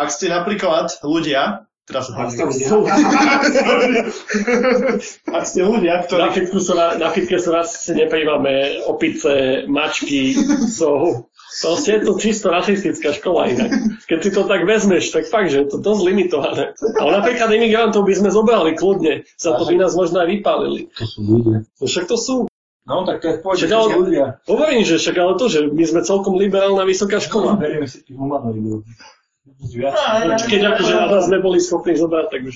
ak ste napríklad ľudia, teraz sa Ak ak ste ľudia, ktorí... Na fitku sa, na fitke sa raz nepríjmame opice, mačky, so Proste je to čisto rasistická škola inak. Keď si to tak vezmeš, tak fakt, že je to dosť limitované. Ale napríklad imigrantov by sme zobrali kľudne. Za to by nás možno aj vypálili. To sú ľudia. No však to sú. No, tak to je v pohode, Však ale- ľudia. Hovorím, že však ale to, že my sme celkom liberálna vysoká škola. Berieme si tých humanoidov. Viac. Keď akože na nás neboli schopní zobrať, tak už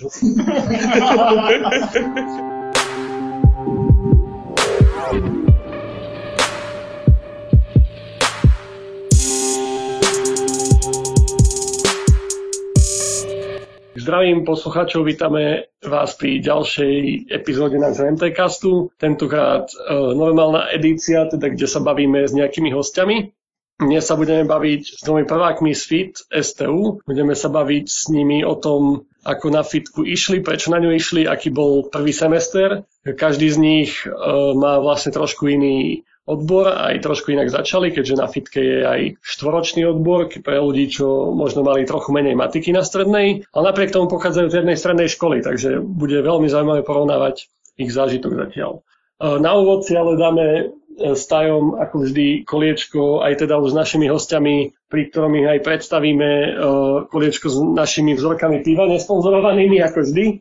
Zdravím poslucháčov, vítame vás pri ďalšej epizóde nášho MTCastu. Tentokrát e, normálna edícia, teda kde sa bavíme s nejakými hostiami. Dnes sa budeme baviť s dvomi prvákmi z FIT STU. Budeme sa baviť s nimi o tom, ako na fitku išli, prečo na ňu išli, aký bol prvý semester. Každý z nich e, má vlastne trošku iný odbor, aj trošku inak začali, keďže na fitke je aj štvoročný odbor pre ľudí, čo možno mali trochu menej matiky na strednej, ale napriek tomu pochádzajú z jednej strednej školy, takže bude veľmi zaujímavé porovnávať ich zážitok zatiaľ. E, Na úvod si ale dáme s Tajom, ako vždy, koliečko, aj teda už s našimi hostiami, pri ktorom ich aj predstavíme, e, koliečko s našimi vzorkami piva, nesponzorovanými ako vždy. E,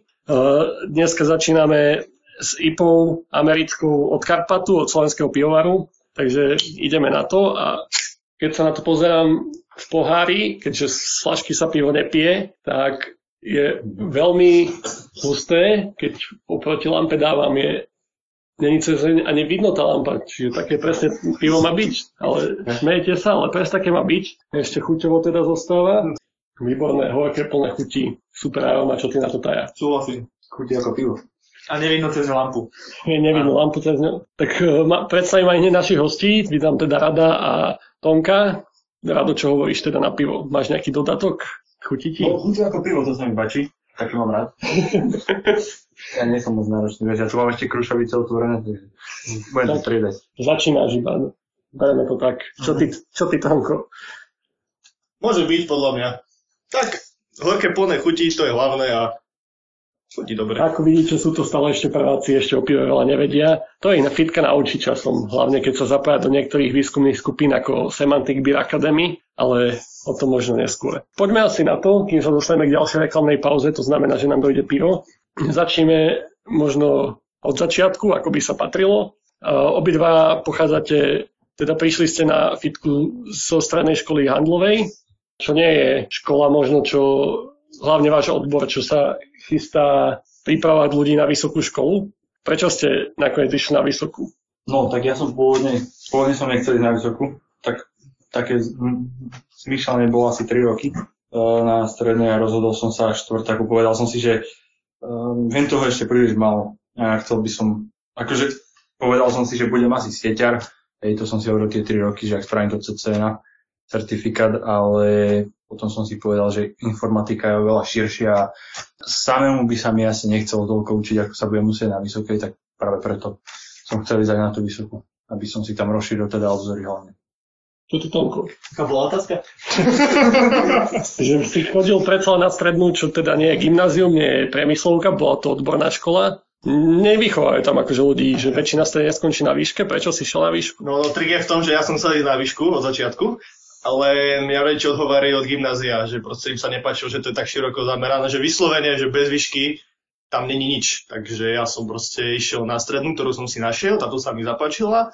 Dneska začíname s IPou americkou od Karpatu, od slovenského pivovaru, takže ideme na to a keď sa na to pozerám v pohári, keďže z flašky sa pivo nepije, tak je veľmi husté, keď oproti lampe dávam, je Není cez ani vidno tá lampa, čiže také presne pivo má byť, ale smejete sa, ale presne také má byť. Ešte chuťovo teda zostáva. Výborné, horké, plné chutí. Super aroma, čo ty na to taja. Súhlasím. Chutí ako pivo. A nevidno cez lampu. Je nevidno lampu cez ňu. Tak eh, ma, predstavím aj hneď našich hostí, vydám teda Rada a Tonka. Rado, čo hovoríš teda na pivo? Máš nejaký dodatok? Chutí ti? No, chutí ako pivo, to sa mi páči. Taký mám rád. ja nie som moc náročný, vieš, ja tu mám ešte krušovice otvorené, takže budem to striedať. Začínaš iba. Bereme to tak. Čo ty, čo ty Tonko? Môže byť podľa mňa. Tak, horké plné chutí, to je hlavné a chutí dobre. Ako vidíte, sú to stále ešte prváci, ešte o pive veľa nevedia. To je iná fitka naučí časom, hlavne keď sa zapája do niektorých výskumných skupín ako Semantic Beer Academy, ale o tom možno neskôr. Poďme asi na to, kým sa dostaneme k ďalšej reklamnej pauze, to znamená, že nám dojde pivo. Začneme možno od začiatku, ako by sa patrilo. Obidva pochádzate, teda prišli ste na fitku zo strednej školy handlovej, čo nie je škola možno, čo hlavne váš odbor, čo sa chystá pripravovať ľudí na vysokú školu. Prečo ste nakoniec išli na vysokú? No, tak ja som pôvodne, pôvodne som nechcel ísť na vysokú, tak také z- zmýšľanie bolo asi 3 roky e, na strednej a rozhodol som sa až štvrtáku. Povedal som si, že um, viem toho ešte príliš málo. A chcel by som, akože povedal som si, že budem asi sieťar, hej, to som si hovoril tie 3 roky, že ak spravím to CCNA certifikát, ale potom som si povedal, že informatika je oveľa širšia a samému by sa mi asi nechcelo toľko učiť, ako sa budem musieť na vysokej, tak práve preto som chcel ísť aj na tú vysokú, aby som si tam rozšíril teda obzory hlavne. Čo ty Tonko? Aká bola otázka? že si chodil predsa na strednú, čo teda nie je gymnázium, nie je priemyslovka, bola to odborná škola. Nevychovajú tam akože ľudí, že väčšina stredne neskončí na výške, prečo si šiel na výšku? No, no trik je v tom, že ja som chcel ísť na výšku od začiatku, ale mňa rodiči odhovárajú od gymnázia, že proste im sa nepáčilo, že to je tak široko zamerané, že vyslovene, že bez výšky tam není nič. Takže ja som proste išiel na strednú, ktorú som si našiel, táto sa mi zapáčila.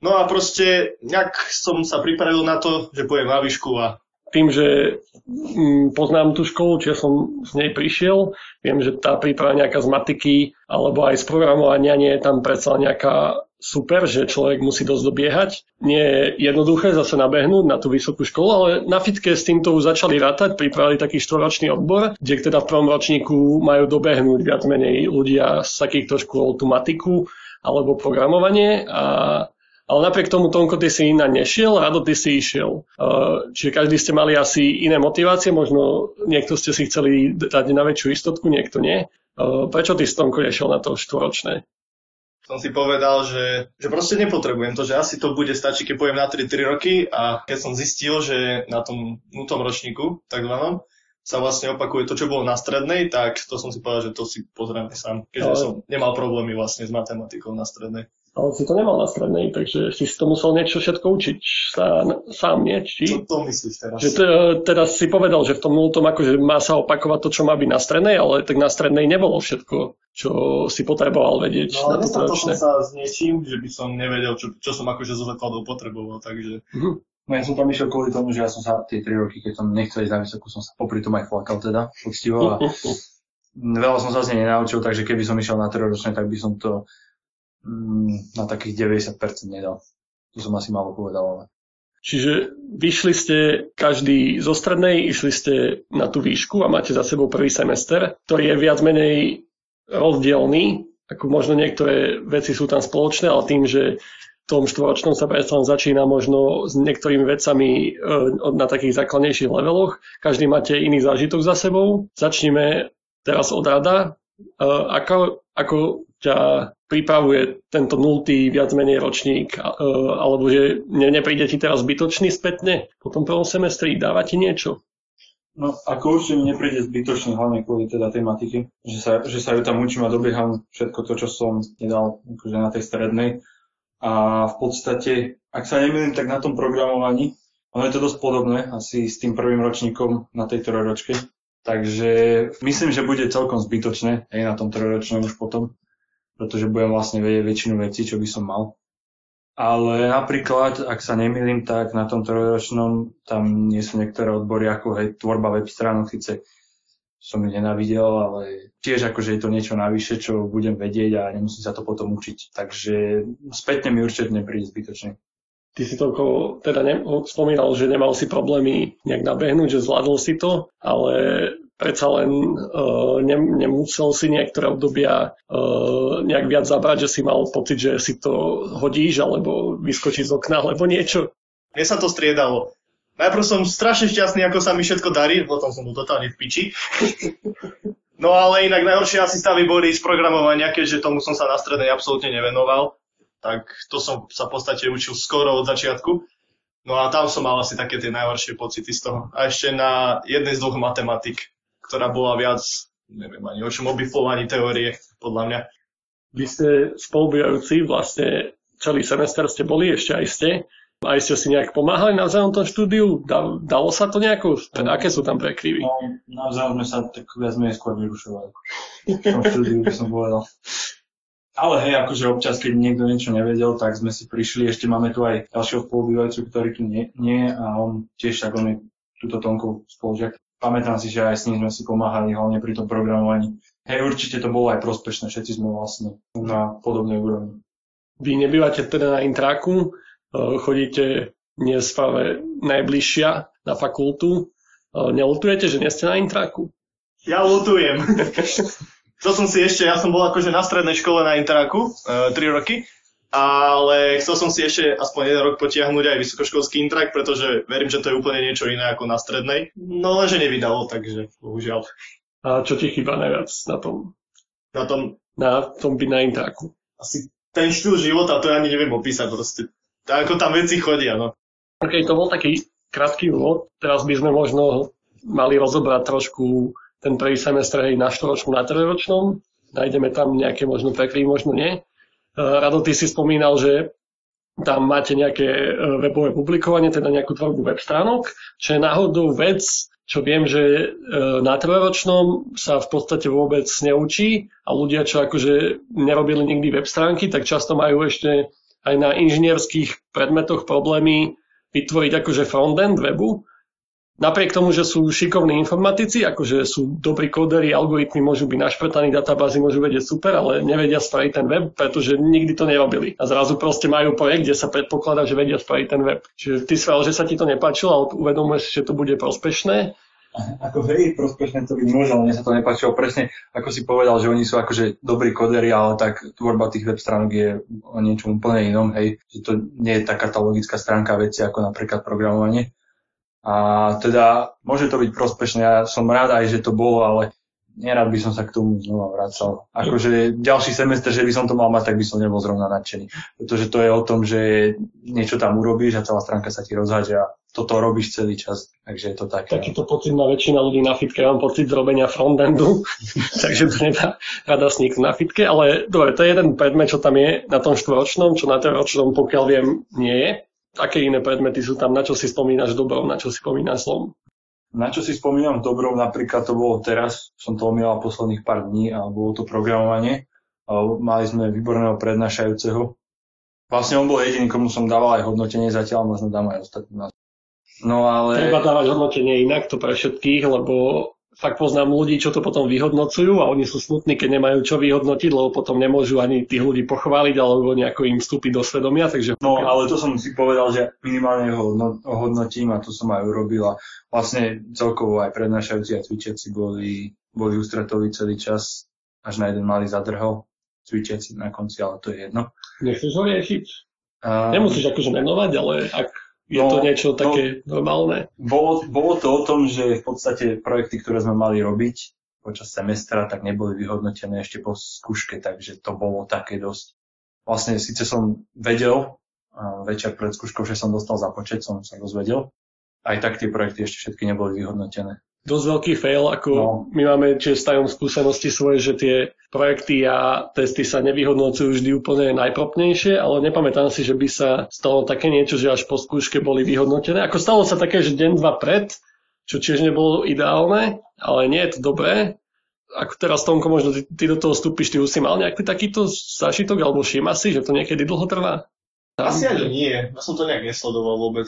No a proste nejak som sa pripravil na to, že pôjdem na výšku a Tým, že mm, poznám tú školu, či ja som z nej prišiel, viem, že tá príprava nejaká z matiky alebo aj z programovania nie je tam predsa nejaká super, že človek musí dosť dobiehať. Nie je jednoduché zase nabehnúť na tú vysokú školu, ale na fitke s týmto už začali rátať, pripravili taký štvoročný odbor, kde teda v prvom ročníku majú dobehnúť viac menej ľudia z takýchto škôl tú matiku alebo programovanie a ale napriek tomu, Tonko, ty si iná nešiel, Rado, ty si išiel. Uh, Čiže každý ste mali asi iné motivácie, možno niekto ste si chceli dať na väčšiu istotku, niekto nie. Uh, Prečo ty Tonko, nešiel na to štvoročné? Som si povedal, že, že proste nepotrebujem to, že asi to bude stačiť, keď pojem na 3-3 roky a keď som zistil, že na tom nutom ročníku, takzvanom, sa vlastne opakuje to, čo bolo na strednej, tak to som si povedal, že to si pozriem sám, keďže ale... som nemal problémy vlastne s matematikou na strednej. Ale si to nemal na strednej, takže si to musel niečo všetko učiť sa, sám, nie? Či? Čo to myslíš teraz? Že te, teraz si povedal, že v tom nultom akože má sa opakovať to, čo má byť na strednej, ale tak na strednej nebolo všetko, čo si potreboval vedieť. No ale na to som sa s niečím, že by som nevedel, čo, čo som akože zo základov potreboval, takže... Mm-hmm. No ja som tam išiel kvôli tomu, že ja som sa tie 3 roky, keď som nechcel ísť na vysokú, som sa popri tom aj flakal teda, poctivo a veľa som sa z nej nenaučil, takže keby som išiel na 3 ročné, tak by som to mm, na takých 90% nedal. To som asi malo povedal, ale... Čiže vyšli ste každý zo strednej, išli ste na tú výšku a máte za sebou prvý semester, ktorý je viac menej rozdielný, ako možno niektoré veci sú tam spoločné, ale tým, že v tom štvoročnom sa predsa začína možno s niektorými vecami e, na takých základnejších leveloch. Každý máte iný zážitok za sebou. Začneme teraz od rada. E, ako, ako ťa pripravuje tento nultý viac menej ročník, alebo že ne, nepríde ti teraz zbytočný spätne po tom prvom semestri, dáva ti niečo? No, ako určite mi nepríde zbytočný, hlavne kvôli teda tematiky, že sa, že sa ju tam učím a dobieham všetko to, čo som nedal akože na tej strednej. A v podstate, ak sa nemýlim, tak na tom programovaní, ono je to dosť podobné asi s tým prvým ročníkom na tej trojročke. Takže myslím, že bude celkom zbytočné aj na tom trojročnom už potom pretože budem vlastne vedieť väčšinu vecí, čo by som mal. Ale napríklad, ak sa nemýlim, tak na tom trojročnom tam nie sú niektoré odbory ako hej, tvorba web stránok, síce som ju nenavidel, ale tiež akože je to niečo navyše, čo budem vedieť a nemusím sa to potom učiť. Takže spätne mi určite nepríde zbytočne. Ty si toľko teda ne, spomínal, že nemal si problémy nejak nabehnúť, že zvládol si to, ale predsa len uh, ne, nemusel si niektoré obdobia uh, nejak viac zabrať, že si mal pocit, že si to hodíš, alebo vyskočíš z okna, alebo niečo. Mne sa to striedalo. Najprv som strašne šťastný, ako sa mi všetko darí, potom som bol totálne v piči. No ale inak najhoršie asi stavy boli z programovania, keďže tomu som sa na strednej absolútne nevenoval. Tak to som sa v podstate učil skoro od začiatku. No a tam som mal asi také tie najhoršie pocity z toho. A ešte na jednej z dvoch matematik ktorá bola viac, neviem ani o čom, o biflovaní teórie, podľa mňa. Vy ste spolubývajúci, vlastne celý semester ste boli, ešte aj ste. Aj ste si nejak pomáhali navzájom tom štúdiu? Dalo sa to nejako? Teda, aké sú tam prekryvy? No, navzájom sme sa tak viac menej skôr vyrušovali. V tom štúdiu by som povedal. Ale hej, akože občas, keď niekto niečo nevedel, tak sme si prišli, ešte máme tu aj ďalšieho spolubývajúcu, ktorý tu nie, nie a on tiež tak on je túto tonkou spolužiak pamätám si, že aj s ním sme si pomáhali hlavne pri tom programovaní. Hej, určite to bolo aj prospešné, všetci sme vlastne na podobnej úrovni. Vy nebývate teda na intraku, e, chodíte dnes práve najbližšia na fakultu. E, neutujete, že nie ste na intraku? Ja lutujem. to som si ešte, ja som bol akože na strednej škole na intraku, 3 e, roky, ale chcel som si ešte aspoň jeden rok potiahnuť aj vysokoškolský intrak, pretože verím, že to je úplne niečo iné ako na strednej. No lenže nevydalo, takže bohužiaľ. A čo ti chýba najviac na tom? Na tom? Na tom byť na intraku. Asi ten štýl života, to ja ani neviem opísať proste. Ako tam veci chodia, no. OK, to bol taký krátky úvod. Teraz by sme možno mali rozobrať trošku ten prvý semestr aj na štoročnom, na trojročnom. Nájdeme tam nejaké možno prekry, možno nie. Eh, Rado, ty si spomínal, že tam máte nejaké eh, webové publikovanie, teda nejakú tvorbu web stránok, čo je náhodou vec, čo viem, že eh, na trojročnom sa v podstate vôbec neučí a ľudia, čo akože nerobili nikdy web stránky, tak často majú ešte aj na inžinierských predmetoch problémy vytvoriť akože frontend webu, Napriek tomu, že sú šikovní informatici, akože sú dobrí kóderi, algoritmy môžu byť našprtaní, databázy môžu vedieť super, ale nevedia spraviť ten web, pretože nikdy to nerobili. A zrazu proste majú projekt, kde sa predpokladá, že vedia spraviť ten web. Čiže ty si že sa ti to nepáčilo, ale uvedomuješ, že to bude prospešné. Ako hej, prospešné to môže, ale mne sa to nepáčilo. Presne ako si povedal, že oni sú akože dobrí koderi, ale tak tvorba tých web stránok je o niečom úplne inom, hej. Že to nie je taká tá logická stránka veci ako napríklad programovanie. A teda môže to byť prospešné, ja som rád aj, že to bolo, ale nerad by som sa k tomu znova vracal. Akože ďalší semester, že by som to mal mať, tak by som nebol zrovna nadšený. Pretože to je o tom, že niečo tam urobíš a celá stránka sa ti rozhádže a toto robíš celý čas, takže je to také. Takýto pocit má väčšina ľudí na fitke, mám pocit z robenia frontendu, takže to nemá rada sník na fitke, ale dobre, to je jeden predmet, čo tam je na tom štvoročnom, čo na trojročnom, pokiaľ viem, nie je. Aké iné predmety sú tam, na čo si spomínaš dobrom, na čo si spomínaš zlom? Na čo si spomínam dobrom, napríklad to bolo teraz, som to omýval posledných pár dní a bolo to programovanie. Mali sme výborného prednášajúceho. Vlastne on bol jediný, komu som dával aj hodnotenie, zatiaľ možno dám aj ostatným. No ale... Treba dávať hodnotenie inak, to pre všetkých, lebo fakt poznám ľudí, čo to potom vyhodnocujú a oni sú smutní, keď nemajú čo vyhodnotiť, lebo potom nemôžu ani tých ľudí pochváliť alebo nejako im vstúpiť do svedomia. Takže... No, ale to som si povedal, že minimálne ho hodnotím a to som aj urobil a vlastne celkovo aj prednášajúci a cvičiaci boli, boli ústretoví celý čas, až na jeden malý zadrhol cvičiaci na konci, ale to je jedno. Nechceš ho riešiť? A... Nemusíš akože menovať, ale ak je no, to niečo no, také no, normálne? Bolo, bolo to o tom, že v podstate projekty, ktoré sme mali robiť počas semestra, tak neboli vyhodnotené ešte po skúške, takže to bolo také dosť. Vlastne síce som vedel večer pred skúškou, že som dostal započet, som sa dozvedel. Aj tak tie projekty ešte všetky neboli vyhodnotené dosť veľký fail, ako no. my máme čiže tajom skúsenosti svoje, že tie projekty a testy sa nevyhodnocujú vždy úplne najpropnejšie, ale nepamätám si, že by sa stalo také niečo, že až po skúške boli vyhodnotené. Ako stalo sa také, že deň, dva pred, čo tiež nebolo ideálne, ale nie je to dobré. Ako teraz, Tomko, možno ty, ty do toho vstúpiš, ty už si mal nejaký takýto zažitok, alebo všíma si, že to niekedy dlho trvá? Asi ani nie. Ja som to nejak nesledoval vôbec.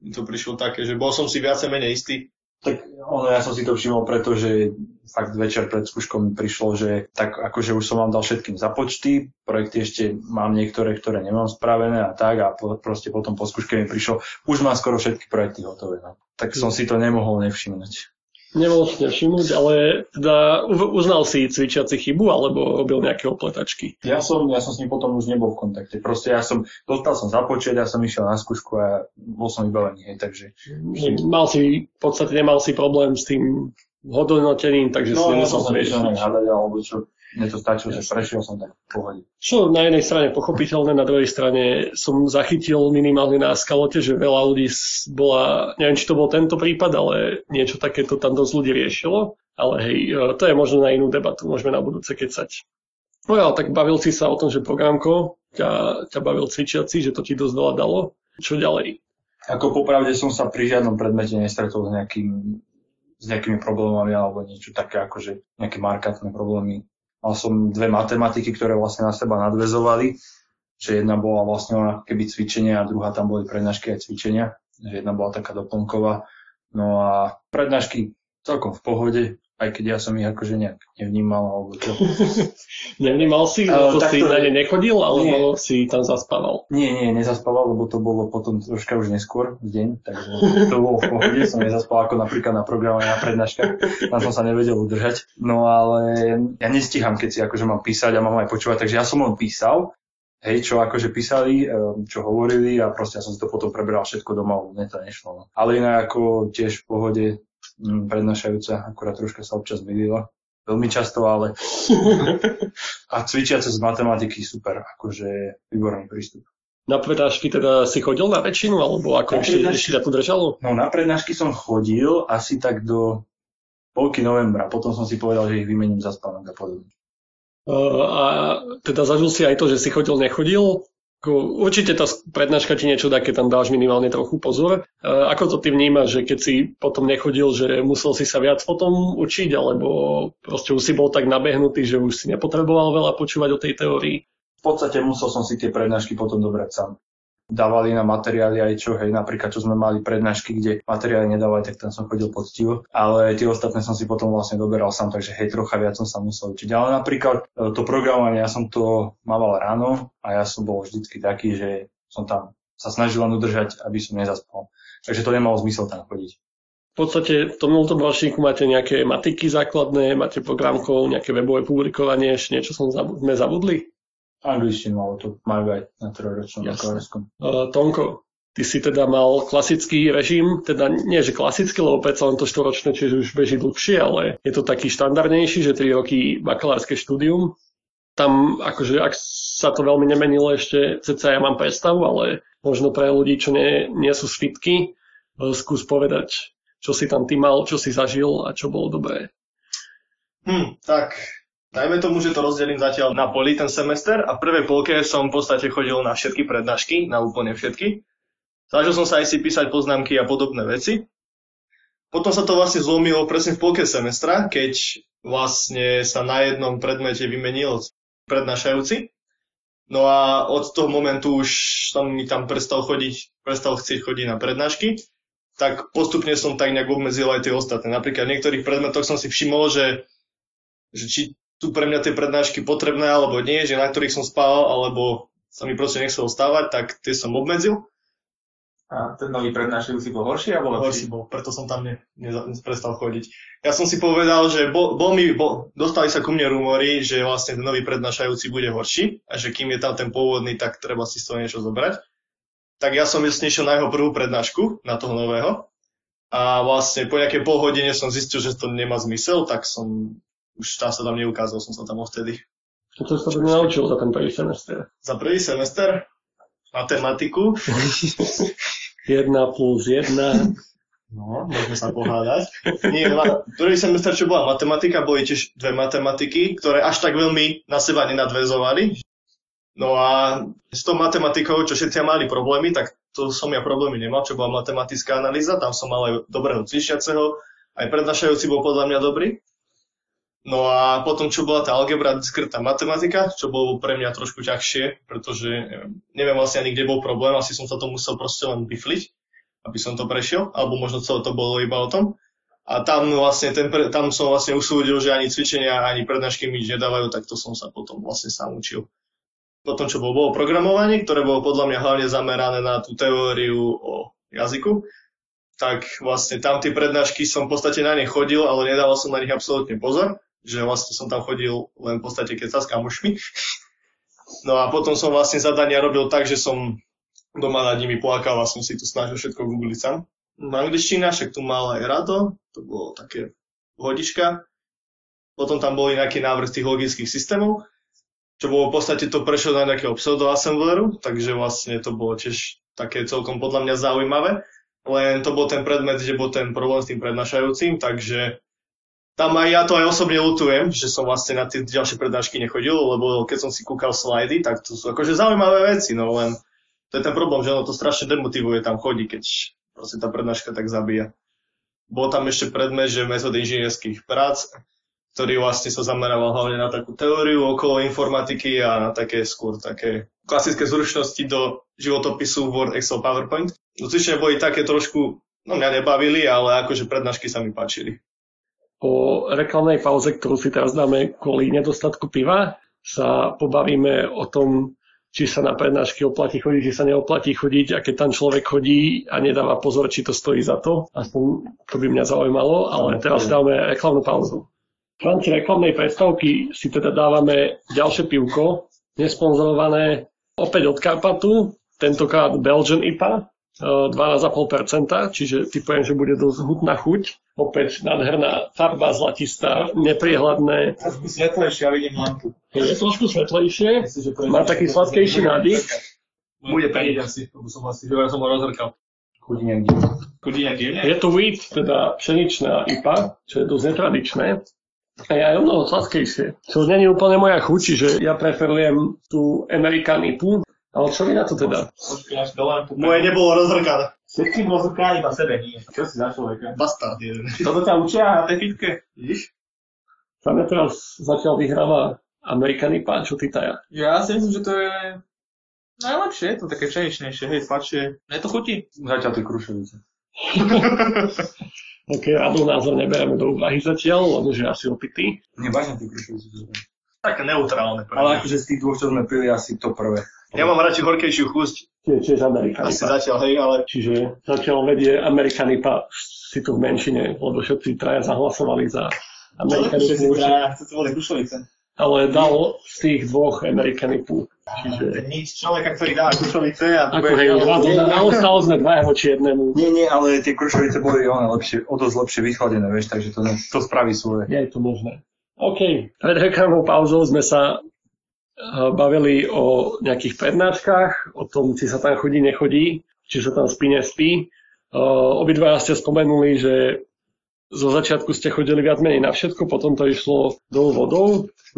Mi to prišlo také, že bol som si viacej menej istý tak ono, ja som si to všimol, pretože fakt večer pred skúškou mi prišlo, že tak akože už som vám dal všetkým započty, projekty ešte mám niektoré, ktoré nemám spravené a tak a po, proste potom po skúške mi prišlo, už mám skoro všetky projekty hotové. No. Tak som si to nemohol nevšimnúť. Nemohol si nevšimnúť, ale teda uznal si cvičiaci chybu alebo robil nejaké opletačky? Ja som, ja som s ním potom už nebol v kontakte. Proste ja som, dostal som započet, ja som išiel na skúšku a bol som vybavený, hej, takže... Mal si, v podstate nemal si problém s tým hodnotením, takže no, si nemusel sa riešiť. alebo čo. Mne to stačilo, že prešiel som tak v pohode. Čo na jednej strane pochopiteľné, na druhej strane som zachytil minimálne na skalote, že veľa ľudí bola, neviem, či to bol tento prípad, ale niečo takéto tam dosť ľudí riešilo. Ale hej, e, to je možno na inú debatu, môžeme na budúce kecať. No ja, tak bavil si sa o tom, že programko ťa, ťa bavil cvičiaci, že to ti dosť veľa dalo. Čo ďalej? Ako popravde som sa pri žiadnom predmete nestretol s, nejakým, s nejakými problémami alebo niečo také, akože nejaké markantné problémy Mal som dve matematiky, ktoré vlastne na seba nadvezovali, že jedna bola vlastne ona keby cvičenia a druhá tam boli prednášky aj cvičenia, že jedna bola taká doplnková. No a prednášky celkom v pohode, aj keď ja som ich akože nejak nevnímal, alebo čo. Nevnímal si, si to... na ne nechodil, alebo nie. si tam zaspával? Nie, nie, nezaspával, lebo to bolo potom troška už neskôr v deň, takže to bolo v pohode, som nezaspal ako napríklad na programe na prednáškach, tam som sa nevedel udržať. No ale ja nestíham, keď si akože mám písať a mám aj počúvať, takže ja som len písal, hej, čo akože písali, ehm, čo hovorili a proste ja som si to potom preberal všetko doma, mne to nešlo. No. Ale inak ako tiež v pohode, prednášajúca, akurát troška sa občas mýlila. Veľmi často, ale... a cvičiace z matematiky super, akože výborný prístup. Na prednášky teda si chodil na väčšinu, alebo ako ešte, ešte to držalo? No na prednášky som chodil asi tak do polky novembra, potom som si povedal, že ich vymením za spánok a podobne. Uh, a teda zažil si aj to, že si chodil, nechodil? Určite tá prednáška ti niečo dá, keď tam dáš minimálne trochu pozor. Ako to ty vnímaš, že keď si potom nechodil, že musel si sa viac potom učiť, alebo proste už si bol tak nabehnutý, že už si nepotreboval veľa počúvať o tej teórii? V podstate musel som si tie prednášky potom dobrať sám dávali na materiály aj čo, hej, napríklad čo sme mali prednášky, kde materiály nedávali, tak tam som chodil poctivo, ale tie ostatné som si potom vlastne doberal sám, takže hej, trocha viac som sa musel učiť. Ale napríklad e, to programovanie, ja som to mával ráno a ja som bol vždycky taký, že som tam sa snažil len udržať, aby som nezaspal. Takže to nemalo zmysel tam chodiť. V podstate v tom nultom ročníku máte nejaké matiky základné, máte programkov, nejaké webové publikovanie, ešte niečo som zabud- sme zabudli? Angličtinu, ale to majú aj na trojročnom bakalárenskom. Uh, Tonko, ty si teda mal klasický režim, teda nie že klasický, lebo predsa len to štvoročné, čiže už beží dlhšie, ale je to taký štandardnejší, že 3 roky bakalárske štúdium. Tam akože, ak sa to veľmi nemenilo ešte, ceca ja mám predstavu, ale možno pre ľudí, čo nie, nie sú svitky, E, skús povedať, čo si tam ty mal, čo si zažil a čo bolo dobré. Hm, tak, dajme tomu, že to rozdelím zatiaľ na poli ten semester a v prvej polke som v podstate chodil na všetky prednášky, na úplne všetky. Zažil som sa aj si písať poznámky a podobné veci. Potom sa to vlastne zlomilo presne v polke semestra, keď vlastne sa na jednom predmete vymenil prednášajúci. No a od toho momentu už som mi tam prestal chodiť, prestal chcieť chodiť na prednášky tak postupne som tak nejak obmedzil aj tie ostatné. Napríklad v niektorých predmetoch som si všimol, že, že či tu pre mňa tie prednášky potrebné alebo nie, že na ktorých som spával, alebo sa mi proste nechcel stávať, tak tie som obmedzil. A ten nový prednášajúci bol horší alebo lepší? Horší bol, preto som tam ne, ne, prestal chodiť. Ja som si povedal, že bol, bol mi, bol, dostali sa ku mne rumory, že vlastne ten nový prednášajúci bude horší a že kým je tam ten pôvodný, tak treba si z toho niečo zobrať tak ja som vlastne išiel na jeho prvú prednášku, na toho nového. A vlastne po nejakej pol hodine som zistil, že to nemá zmysel, tak som už tam sa tam neukázal, som sa tam odtedy. Čo to sa to naučil za ten prvý semester? Za prvý semester? Matematiku. 1 plus 1. No, môžeme sa pohádať. Nie, ma, prvý semester, čo bola matematika, boli tiež dve matematiky, ktoré až tak veľmi na seba nenadvezovali. No a s tou matematikou, čo všetci mali problémy, tak to som ja problémy nemal, čo bola matematická analýza, tam som mal aj dobrého cvičiaceho, aj prednášajúci bol podľa mňa dobrý. No a potom, čo bola tá algebra, diskretná matematika, čo bolo pre mňa trošku ťažšie, pretože neviem vlastne ani, kde bol problém, asi som sa to musel proste len bifliť, aby som to prešiel, alebo možno celé to bolo iba o tom. A tam vlastne ten, tam som vlastne usúdil, že ani cvičenia, ani prednášky mi nič nedávajú, tak to som sa potom vlastne sám učil. Potom, čo bolo, bolo programovanie, ktoré bolo podľa mňa hlavne zamerané na tú teóriu o jazyku, tak vlastne tam tie prednášky som v podstate na ne chodil, ale nedával som na nich absolútne pozor, že vlastne som tam chodil len v podstate keď sa s kamošmi. No a potom som vlastne zadania robil tak, že som doma nad nimi plakal a som si to snažil všetko googliť sám. Angličtina, však tu mal aj Rado, to bolo také hodička. Potom tam boli nejaký návrh tých logických systémov čo bolo v podstate to prešlo na nejakého pseudoassembleru, takže vlastne to bolo tiež také celkom podľa mňa zaujímavé. Len to bol ten predmet, kde bol ten problém s tým prednášajúcim, takže tam aj ja to aj osobne lutujem, že som vlastne na tie ďalšie prednášky nechodil, lebo keď som si kúkal slajdy, tak to sú akože zaujímavé veci, no len to je ten problém, že ono to strašne demotivuje tam chodí, keď proste tá prednáška tak zabíja. Bol tam ešte predmet, že metódy inžinierských prác, ktorý vlastne sa zamerával hlavne na takú teóriu okolo informatiky a na také skôr také klasické zručnosti do životopisu Word, Excel, PowerPoint. No cvičenia boli také trošku, no mňa nebavili, ale akože prednášky sa mi páčili. Po reklamnej pauze, ktorú si teraz dáme kvôli nedostatku piva, sa pobavíme o tom, či sa na prednášky oplatí chodiť, či sa neoplatí chodiť a keď tam človek chodí a nedáva pozor, či to stojí za to. Aspoň to by mňa zaujímalo, ale teraz dáme reklamnú pauzu. V rámci reklamnej prestávky si teda dávame ďalšie pivko, nesponzorované opäť od Karpatu, tentokrát Belgian IPA, 12,5%, e, čiže typujem, že bude dosť hutná chuť. Opäť nádherná farba zlatistá, nepriehľadné. Trošku svetlejšie, ja vidím lampu. Je trošku svetlejšie, má taký sladkejší nádych. Bude periť asi, lebo som asi, že ja som ho rozhrkal. Niekde. Je to wheat, teda pšeničná IPA, čo je dosť netradičné. A ja aj mnoho sladkejšie. Čo nie je úplne moja chuť, čiže ja preferujem tú American IPu. Ale čo vy na to teda? Moje nebolo rozhrkané. Všetkým rozhrká iba sebe, nie. Čo si za človeka? Bastard jeden. Toto ťa učia na tej fitke, vidíš? Tam ja teraz zatiaľ vyhráva American IPA, čo ty taja? Ja si myslím, že to je najlepšie, je to také pšeničnejšie, hej, sladšie. Mne to chutí. Zatiaľ tie krušovice. OK, Adol názor neberieme do úvahy zatiaľ, lebo že asi opitý. Nevážne tie krušovice. Také neutrálne. Ale akože z tých dvoch, čo sme pili, asi to prvé. Ja mám radšej horkejšiu chusť. Čiže Amerikanipa. Asi zatiaľ, hej, ale... Čiže zatiaľ vedie Amerikanipa si tu v menšine, lebo všetci traja zahlasovali za Amerikanipu. Všetci boli krušovice. Ale dal z tých dvoch Amerikanipu Čiže... Nič človeka, ktorý dá krušovice a... Ako hej, naostalo sme dvaja voči jednému. Nie, nie, ale tie krušovice boli one lepšie, o dosť lepšie vychladené, vieš, takže to, to spraví svoje. Je to možné. OK, pred reklamnou pauzou sme sa bavili o nejakých prednáškach, o tom, či sa tam chodí, nechodí, či sa tam spí, nespí. Obidva ste spomenuli, že zo začiatku ste chodili viac menej na všetko, potom to išlo dolu vodou.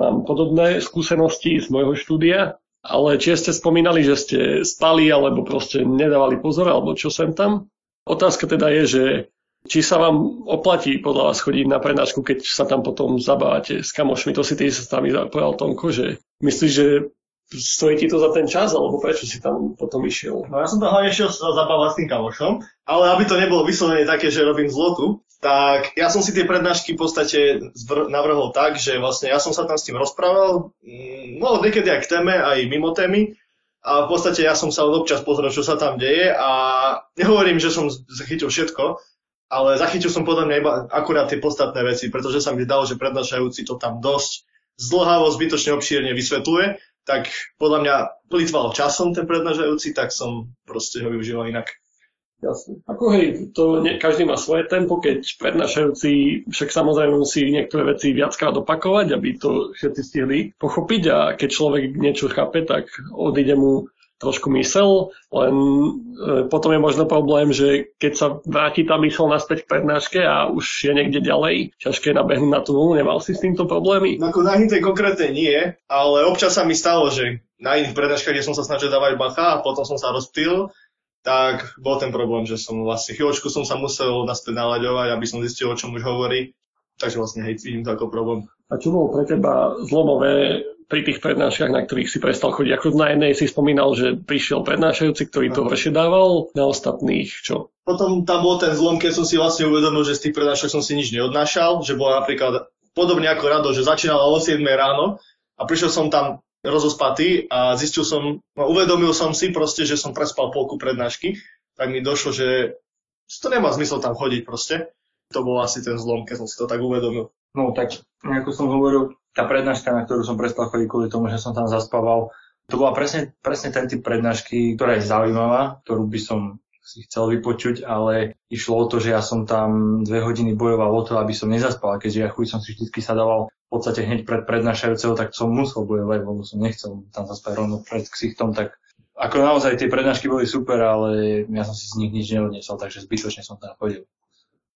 Mám podobné skúsenosti z môjho štúdia, ale či ste spomínali, že ste spali alebo proste nedávali pozor, alebo čo sem tam. Otázka teda je, že či sa vám oplatí podľa vás chodiť na prednášku, keď sa tam potom zabávate s kamošmi. To si ty sa tam povedal Tonko, že myslíš, že stojí ti to za ten čas, alebo prečo si tam potom išiel? No ja som tam hlavne išiel sa zabávať s tým kamošom, ale aby to nebolo vyslovene také, že robím zlotu, tak ja som si tie prednášky v podstate navrhol tak, že vlastne ja som sa tam s tým rozprával, mm, no niekedy aj k téme, aj mimo témy, a v podstate ja som sa občas pozrel, čo sa tam deje a nehovorím, že som zachytil všetko, ale zachytil som podľa mňa iba akurát tie podstatné veci, pretože sa mi zdalo, že prednášajúci to tam dosť zdlhavo, zbytočne obšírne vysvetľuje tak podľa mňa plýtval časom ten prednášajúci, tak som proste ho využíval inak. Jasne. Ako hej, to nie, každý má svoje tempo, keď prednášajúci však samozrejme musí niektoré veci viackrát opakovať, aby to všetci stihli pochopiť a keď človek niečo chápe, tak odíde mu trošku mysel, len e, potom je možno problém, že keď sa vráti tá mysel naspäť k prednáške a už je niekde ďalej, ťažké nabehnúť na tú vlnu, nemal si s týmto problémy? No, na hinte konkrétne nie, ale občas sa mi stalo, že na iných prednáškach, kde som sa snažil dávať bacha a potom som sa rozptýl, tak bol ten problém, že som vlastne chvíľočku som sa musel naspäť nalaďovať, aby som zistil, o čom už hovorí. Takže vlastne hej, vidím to ako problém. A čo bolo pre teba zlomové pri tých prednáškach, na ktorých si prestal chodiť. Ako na jednej si spomínal, že prišiel prednášajúci, ktorý to horšie dával, na ostatných čo? Potom tam bol ten zlom, keď som si vlastne uvedomil, že z tých prednášok som si nič neodnášal, že bolo napríklad podobne ako Rado, že začínala o 7 ráno a prišiel som tam rozospatý a zistil som, no, uvedomil som si proste, že som prespal polku prednášky, tak mi došlo, že to nemá zmysel tam chodiť proste. To bol asi ten zlom, keď som si to tak uvedomil. No tak, ako som hovoril, tá prednáška, na ktorú som prestal chodiť kvôli tomu, že som tam zaspával, to bola presne, presne ten typ prednášky, ktorá je zaujímavá, ktorú by som si chcel vypočuť, ale išlo o to, že ja som tam dve hodiny bojoval o to, aby som nezaspal. Keďže ja chuť som si vždy sadával v podstate hneď pred prednášajúceho, tak som musel bojovať, lebo som nechcel tam zaspať rovno pred ksichtom, tak ako naozaj tie prednášky boli super, ale ja som si z nich nič neodniesol, takže zbytočne som tam chodil.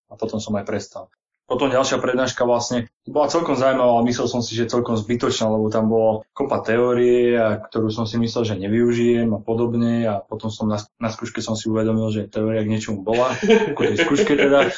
A potom som aj prestal. Potom ďalšia prednáška vlastne bola celkom zaujímavá, ale myslel som si, že celkom zbytočná, lebo tam bolo kopa teórie, ktorú som si myslel, že nevyužijem a podobne. A potom som na, na skúške som si uvedomil, že teória k niečomu bola, ako tej skúške teda.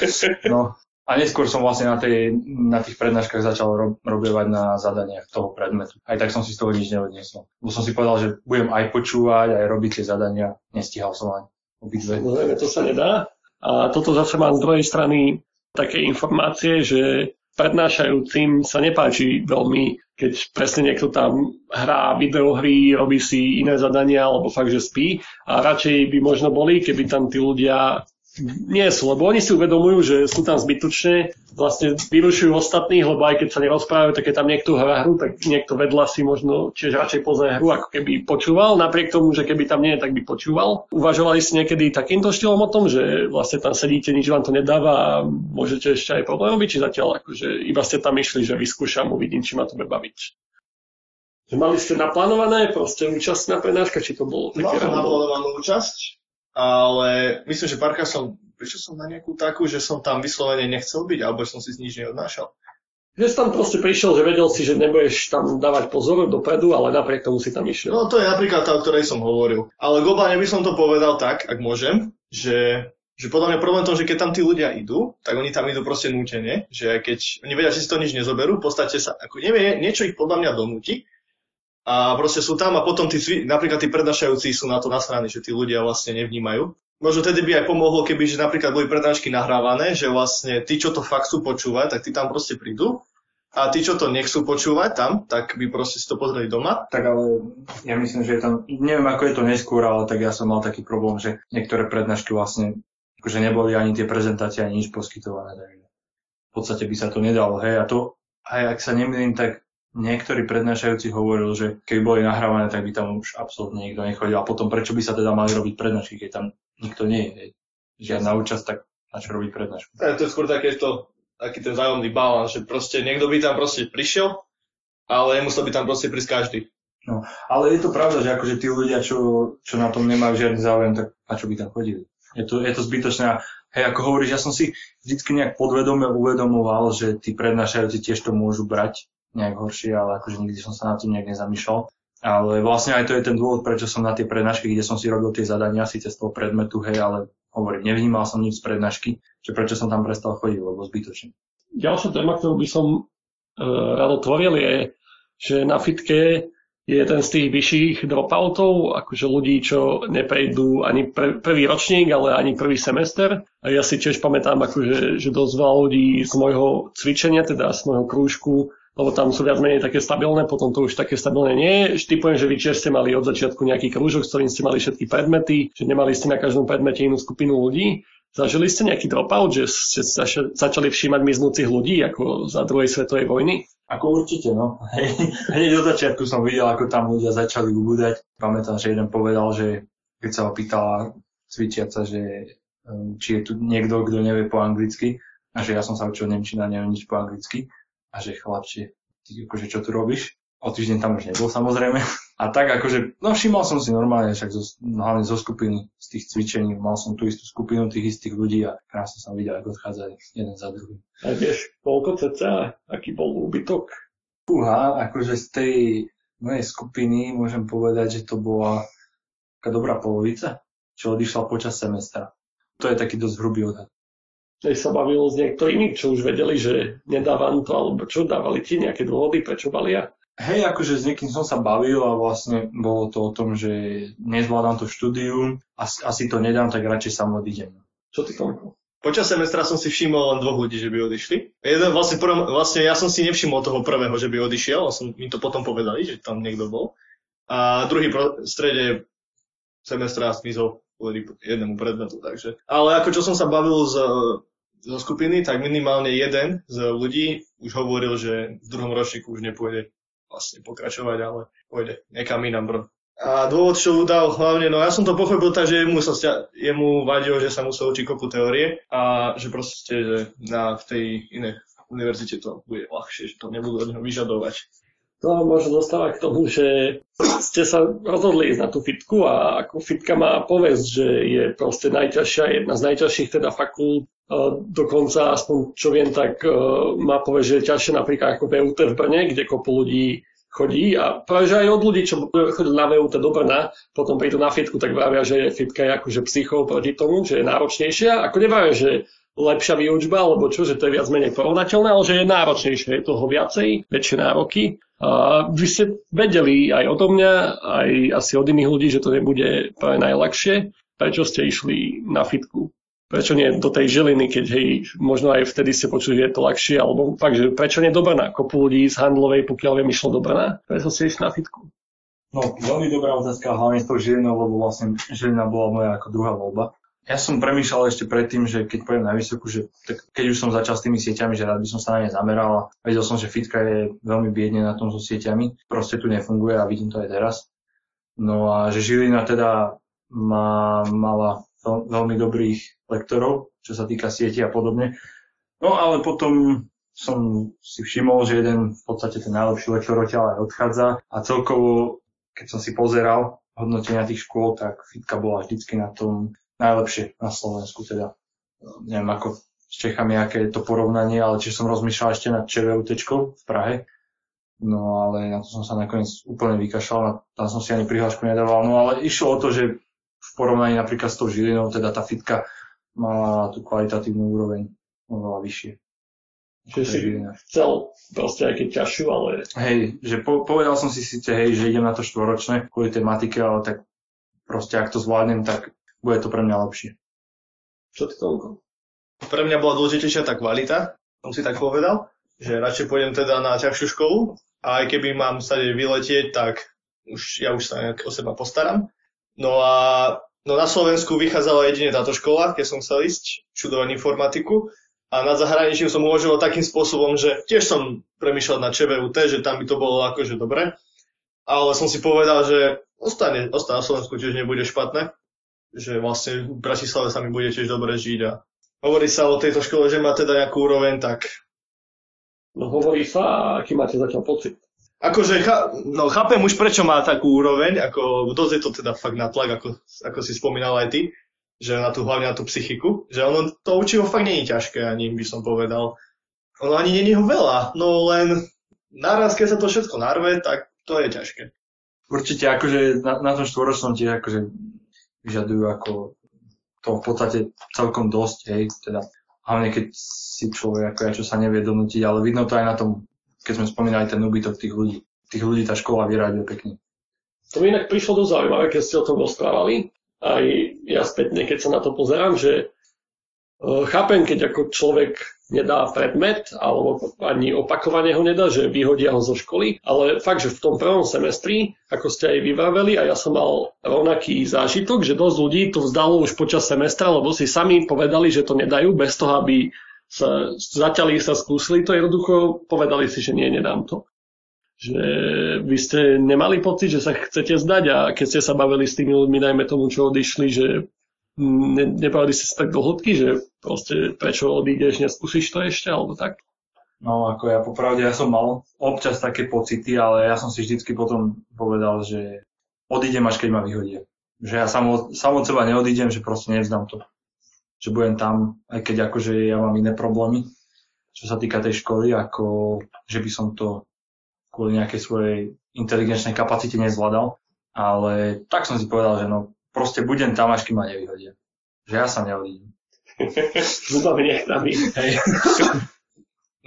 No, a neskôr som vlastne na, tej, na tých prednáškach začal ro, robievať na zadaniach toho predmetu. Aj tak som si z toho nič neodniesol. Bo som si povedal, že budem aj počúvať, aj robiť tie zadania. Nestihal som aj obidve. No, to sa nedá. A toto zase mám z druhej strany také informácie, že prednášajúcim sa nepáči veľmi, keď presne niekto tam hrá videohry, robí si iné zadania, alebo fakt, že spí. A radšej by možno boli, keby tam tí ľudia nie sú, lebo oni si uvedomujú, že sú tam zbytočne, vlastne vyrušujú ostatných, lebo aj keď sa nerozprávajú, tak keď tam niekto hrá hru, tak niekto vedľa si možno tiež radšej pozrie hru, ako keby počúval, napriek tomu, že keby tam nie, tak by počúval. Uvažovali ste niekedy takýmto štýlom o tom, že vlastne tam sedíte, nič vám to nedáva a môžete ešte aj problém robiť, či zatiaľ akože iba ste tam išli, že vyskúšam, uvidím, či ma to bude baviť. Mali ste naplánované proste účasť na prednáška, či to bolo Mal naplánovanú účasť, ale myslím, že párkrát som, prišiel som na nejakú takú, že som tam vyslovene nechcel byť, alebo som si nič neodnášal. Že si tam proste prišiel, že vedel si, že nebudeš tam dávať pozor dopredu, ale napriek tomu si tam išiel. No to je napríklad tá, o ktorej som hovoril. Ale globálne by som to povedal tak, ak môžem, že že podľa mňa problém tom, že keď tam tí ľudia idú, tak oni tam idú proste nútene, že keď oni vedia, že si to nič nezoberú, v podstate sa, ako nevie, niečo ich podľa mňa donúti a proste sú tam a potom tí, napríklad tí prednášajúci sú na to nasraní, že tí ľudia vlastne nevnímajú. Možno tedy by aj pomohlo, keby že napríklad boli prednášky nahrávané, že vlastne tí, čo to fakt chcú počúvať, tak tí tam proste prídu a tí, čo to nechcú počúvať tam, tak by proste si to pozreli doma. Tak ale ja myslím, že je tam, neviem ako je to neskôr, ale tak ja som mal taký problém, že niektoré prednášky vlastne, akože neboli ani tie prezentácie, ani nič poskytované, takže v podstate by sa to nedalo, hej, a to, aj ak sa nemýlim, tak niektorý prednášajúci hovoril, že keby boli nahrávané, tak by tam už absolútne nikto nechodil. A potom prečo by sa teda mali robiť prednášky, keď tam nikto nie je. Žiadna účasť, tak na čo robiť prednášku. To je skôr takéto, taký ten vzájomný balans, že proste niekto by tam proste prišiel, ale nemusel by tam proste prísť každý. No, ale je to pravda, že akože tí ľudia, čo, čo na tom nemajú žiadny záujem, tak na čo by tam chodili? Je to, je to zbytočné. Hej, ako hovoríš, ja som si vždycky nejak podvedome uvedomoval, že tí prednášajúci tiež to môžu brať nejak horšie, ale akože nikdy som sa na to nejak nezamýšľal. Ale vlastne aj to je ten dôvod, prečo som na tie prednášky, kde som si robil tie zadania, síce z toho predmetu, hej, ale hovorím, nevnímal som nič z prednášky, že prečo som tam prestal chodiť, lebo zbytočne. Ďalšia téma, ktorú by som uh, rád otvoril, je, že na fitke je jeden z tých vyšších dropoutov, akože ľudí, čo neprejdú ani pr- prvý ročník, ale ani prvý semester. A ja si tiež pamätám, akože, že dosť veľa ľudí z môjho cvičenia, teda z môjho krúžku, lebo tam sú viac menej také stabilné, potom to už také stabilné nie je. Typujem, že vy tiež ste mali od začiatku nejaký krúžok, s ktorým ste mali všetky predmety, že nemali ste na každom predmete inú skupinu ľudí. Zažili ste nejaký dropout, že ste začali všímať miznúcich ľudí ako za druhej svetovej vojny? Ako určite, no. Hneď od začiatku som videl, ako tam ľudia začali ubúdať. Pamätám, že jeden povedal, že keď sa opýtala cvičiaca, že um, či je tu niekto, kto nevie po anglicky, a že ja som sa učil Nemčina, neviem nič po anglicky, a že chlapče, ty akože čo tu robíš? o týždeň tam už nebol samozrejme. A tak akože, no všimol som si normálne, však zo, no, hlavne zo skupiny z tých cvičení, mal som tú istú skupinu tých istých ľudí a krásne som videl, ako odchádzali jeden za druhým. A vieš, koľko cca, aký bol úbytok? Fúha, akože z tej mojej skupiny môžem povedať, že to bola taká dobrá polovica, čo odišla počas semestra. To je taký dosť hrubý odhad. Keď sa bavil s niektorými, čo už vedeli, že nedávam to, alebo čo dávali ti nejaké dôvody, prečo balia? Hej, akože s niekým som sa bavil a vlastne bolo to o tom, že nezvládam to štúdium, asi, asi to nedám, tak radšej sa odídem. Čo ty tomu? Počas semestra som si všimol len dvoch ľudí, že by odišli. Jeden, vlastne, prvom, vlastne ja som si nevšimol toho prvého, že by odišiel, a som mi to potom povedali, že tam niekto bol. A druhý v strede semestra zmizol kvôli jednému predmetu. Takže. Ale ako čo som sa bavil z, zo skupiny, tak minimálne jeden z ľudí už hovoril, že v druhom ročníku už nepôjde vlastne pokračovať, ale pôjde niekam inám bro. A dôvod, čo udal hlavne, no ja som to pochopil tak, že jemu, sa stia- jemu vadilo, že sa musel učiť kopu teórie a že proste, že na, v tej inej univerzite to bude ľahšie, že to nebudú od neho vyžadovať. To možno dostáva k tomu, že ste sa rozhodli ísť na tú fitku a ako fitka má povesť, že je proste najťažšia, jedna z najťažších teda fakult dokonca, aspoň čo viem, tak e, má povedať, že je ťažšie napríklad ako VUT v Brne, kde kopu ľudí chodí a práve že aj od ľudí, čo chodí na VUT do Brna, potom prídu na fitku, tak vravia, že fitka je akože psycho proti tomu, že je náročnejšia. Ako nevravia, že lepšia výučba, alebo čo, že to je viac menej porovnateľné, ale že je náročnejšie, je toho viacej, väčšie nároky. A vy ste vedeli aj odo mňa, aj asi od iných ľudí, že to nebude práve najľahšie. Prečo ste išli na fitku? prečo nie do tej žiliny, keď hej, možno aj vtedy ste počuli, že je to ľahšie, alebo fakt, že prečo nie do Brna? Kopu ľudí z handlovej, pokiaľ viem, išlo do Brna, prečo ste išli na fitku? No, veľmi dobrá otázka, hlavne s tou žilinou, lebo vlastne žilina bola moja ako druhá voľba. Ja som premýšľal ešte predtým, že keď pôjdem na vysokú, že tak keď už som začal s tými sieťami, že rád by som sa na ne zameral a vedel som, že fitka je veľmi biedne na tom so sieťami, proste tu nefunguje a vidím to aj teraz. No a že Žilina teda má, mala veľmi dobrých lektorov, čo sa týka sieti a podobne. No ale potom som si všimol, že jeden v podstate ten najlepší lektor odtiaľ aj odchádza a celkovo, keď som si pozeral hodnotenia tých škôl, tak fitka bola vždycky na tom najlepšie na Slovensku teda. Neviem ako s Čechami, aké je to porovnanie, ale čiže som rozmýšľal ešte nad ČVUT v Prahe. No ale na to som sa nakoniec úplne vykašľal, tam som si ani prihlášku nedával. No ale išlo o to, že v porovnaní napríklad s tou Žilinou, teda tá fitka mala tú kvalitatívnu úroveň oveľa vyššie. Že si chcel proste aj keď ťažšiu, ale... Hej, že po, povedal som si síce, hej, že idem na to štvoročné kvôli tematike, ale tak proste ak to zvládnem, tak bude to pre mňa lepšie. Čo ty toľko? Pre mňa bola dôležitejšia tá kvalita, som si tak povedal, že radšej pôjdem teda na ťažšiu školu a aj keby mám sa vyletieť, tak už, ja už sa nejak o seba postaram. No a no na Slovensku vychádzala jedine táto škola, keď som chcel ísť študovať informatiku. A na zahraničí som uvažoval takým spôsobom, že tiež som premýšľal na ČVUT, že tam by to bolo akože dobre. Ale som si povedal, že ostane, ostane na Slovensku tiež nebude špatné. Že vlastne v Bratislave sa mi bude tiež dobre žiť a hovorí sa o tejto škole, že má teda nejakú úroveň, tak... No hovorí sa aký máte zatiaľ pocit? Akože, no chápem už prečo má takú úroveň, ako dosť je to teda fakt natlak, ako, ako si spomínal aj ty, že na tú, hlavne na tú psychiku, že ono, to učivo fakt je ťažké, ani by som povedal. Ono ani není ho veľa, no len naraz, keď sa to všetko narve, tak to je ťažké. Určite akože na, na tom štvoročnom tiež akože vyžadujú ako to v podstate celkom dosť, hej, teda hlavne keď si človek ako ja, čo sa nevie donútiť, ale vidno to aj na tom, keď sme spomínali ten úbytok tých ľudí. Tých ľudí tá škola vyradil pekne. To mi inak prišlo dosť zaujímavé, keď ste o tom rozprávali. Aj ja spätne, keď sa na to pozerám, že chápem, keď ako človek nedá predmet, alebo ani opakovane ho nedá, že vyhodia ho zo školy, ale fakt, že v tom prvom semestri, ako ste aj vyvraveli, a ja som mal rovnaký zážitok, že dosť ľudí to vzdalo už počas semestra, lebo si sami povedali, že to nedajú, bez toho, aby sa zaťali sa skúsili to, jednoducho povedali si, že nie, nedám to. Že vy ste nemali pocit, že sa chcete zdať a keď ste sa bavili s tými ľuďmi, najmä tomu, čo odišli, že ne, nepovedali ste sa tak do hĺbky, že proste prečo odídeš, neskúsiš to ešte, alebo tak? No ako ja popravde, ja som mal občas také pocity, ale ja som si vždycky potom povedal, že odídem až keď ma vyhodia. Že ja sam od, sam od seba neodídem, že proste nevzdám to. Že budem tam, aj keď akože ja mám iné problémy, čo sa týka tej školy, ako že by som to kvôli nejakej svojej inteligenčnej kapacite nezvládal. Ale tak som si povedal, že no proste budem tam, až kým ma nevyhodia. Že ja sa neodídem. Zubami nechtami. Hej.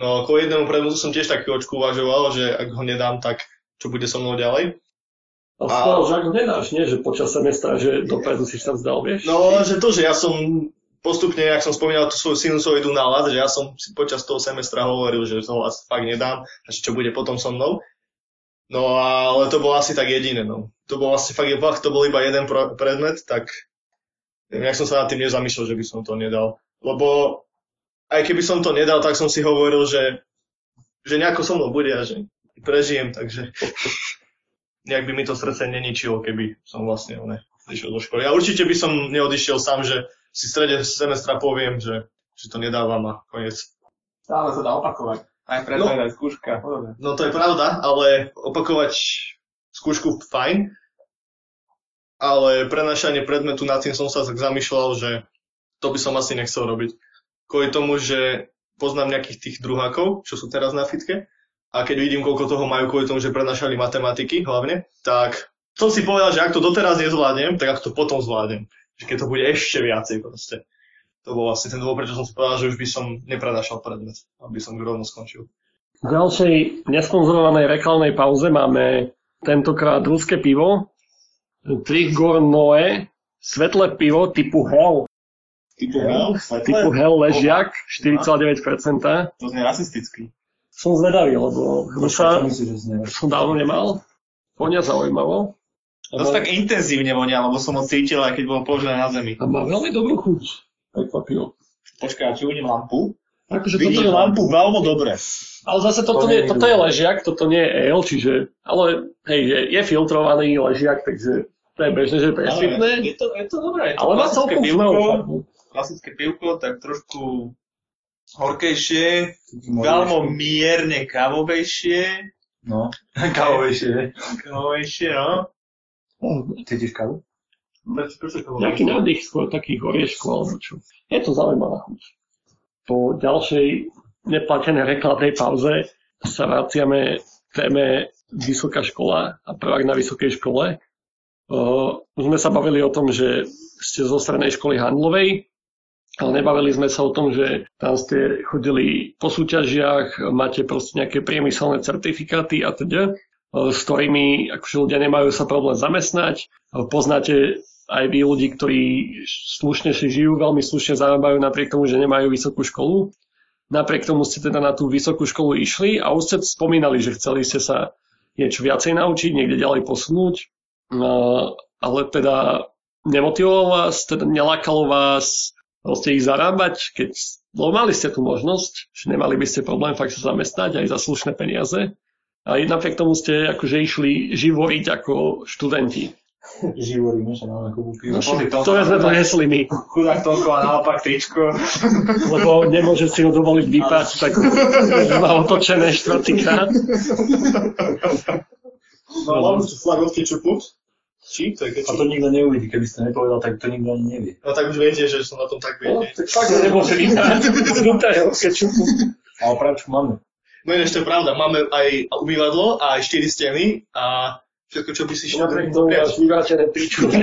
No, ako jednému predmetu som tiež taký očku uvažoval, že ak ho nedám, tak čo bude so mnou ďalej. A toho, že ak ho nedáš, nie? Že počas semestra, že dopredu si sa vzdal, vieš? No, že to, že ja som postupne, ak som spomínal tú svoju sinusoidu nálad, že ja som si počas toho semestra hovoril, že to vás fakt nedám a čo bude potom so mnou. No ale to bolo asi tak jediné, no. To bol asi fakt, fakt to bol iba jeden predmet, tak neviem, jak som sa nad tým nezamýšľal, že by som to nedal. Lebo aj keby som to nedal, tak som si hovoril, že, že nejako so mnou bude a že prežijem, takže nejak by mi to srdce neničilo, keby som vlastne ne, išiel do školy. A určite by som neodišiel sám, že si v strede semestra poviem, že, že to nedávam a koniec. Stále sa dá opakovať. Aj pre no, skúška. Podobne. No to je pravda, ale opakovať skúšku fajn, ale prenašanie predmetu nad tým som sa tak zamýšľal, že to by som asi nechcel robiť. Kvôli tomu, že poznám nejakých tých druhákov, čo sú teraz na fitke, a keď vidím, koľko toho majú kvôli tomu, že prenašali matematiky hlavne, tak som si povedal, že ak to doteraz nezvládnem, tak ak to potom zvládnem že keď to bude ešte viacej proste. To bol vlastne ten dôvod, prečo som si povedal, že už by som neprenašal predmet, aby som rovno skončil. V ďalšej nesponzorovanej reklamnej pauze máme tentokrát ruské pivo, Trigor Noe, svetlé pivo typu Hell. Typu Hell? Svetlé? Typu Hell ležiak, 4,9%. To znie rasisticky. Som zvedavý, lebo sa som dávno nemal. Poňa zaujímavo. Dosť tak intenzívne vonia, lebo som ho cítil, aj keď bolo položené na zemi. A má veľmi dobrú chuť. Prekvapilo. Počkaj, či uvidím lampu? Akože Vidím toto je lampu veľmi dobre. Ale zase toto, nie, toto je ležiak, toto nie je ale, čiže, ale hej, je, je filtrovaný ležiak, takže to je bežné, že je presvitné. Je to, je to dobré. Je to ale má celkom pivko, klasické pivko, tak trošku horkejšie, veľmi mierne kávovejšie. No, kávovejšie. Kávovejšie, no. Cítiš kávu? Nejaký nádych skôr takých orieškov alebo čo. Je to zaujímavá chuť. Po ďalšej neplatenej rekladnej pauze sa vraciame k téme vysoká škola a prvák na vysokej škole. Uh, sme sa bavili o tom, že ste zo strednej školy handlovej, ale nebavili sme sa o tom, že tam ste chodili po súťažiach, máte proste nejaké priemyselné certifikáty a teda. S ktorými akože ľudia nemajú sa problém zamestnať. Poznáte aj vy ľudí, ktorí slušne si žijú, veľmi slušne zarábajú napriek tomu, že nemajú vysokú školu. Napriek tomu ste teda na tú vysokú školu išli a už ste spomínali, že chceli ste sa niečo viacej naučiť, niekde ďalej posunúť, no, ale teda nemotivovalo vás, teda nelákalo vás proste ich zarábať, keď lebo mali ste tú možnosť, že nemali by ste problém fakt sa zamestnať aj za slušné peniaze. A napriek tomu ste akože išli živoriť ako študenti. Živoríme, že máme kubu piva. No, to sme donesli my. Chudák toľko a naopak tričko. Lebo nemôže si ho dovoliť vypať, tak má otočené štvrtýkrát. No, mám flagovský čupu. Či? To je A to nikto neuvidí, keby ste nepovedal, tak to nikto ani nevie. No tak už viete, že som na tom tak No, viete. tak fakt nemôže kečupu. Ale práčku máme. No ináč to je pravda, máme aj umývadlo a aj 4 steny a všetko, čo by si šiel Napriek tomu až vyvrátené piču.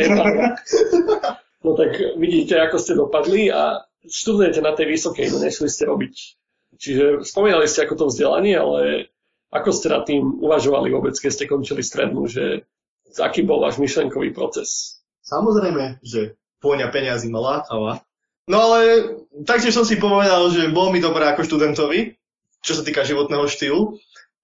No tak vidíte, ako ste dopadli a študujete na tej vysokej, no nešli ste robiť. Čiže spomínali ste ako to vzdelanie, ale ako ste nad tým uvažovali vôbec, keď ste končili strednú, že aký bol váš myšlenkový proces? Samozrejme, že pôňa peniazy ma lákava. No ale taktiež som si povedal, že bolo mi dobré ako študentovi, čo sa týka životného štýlu.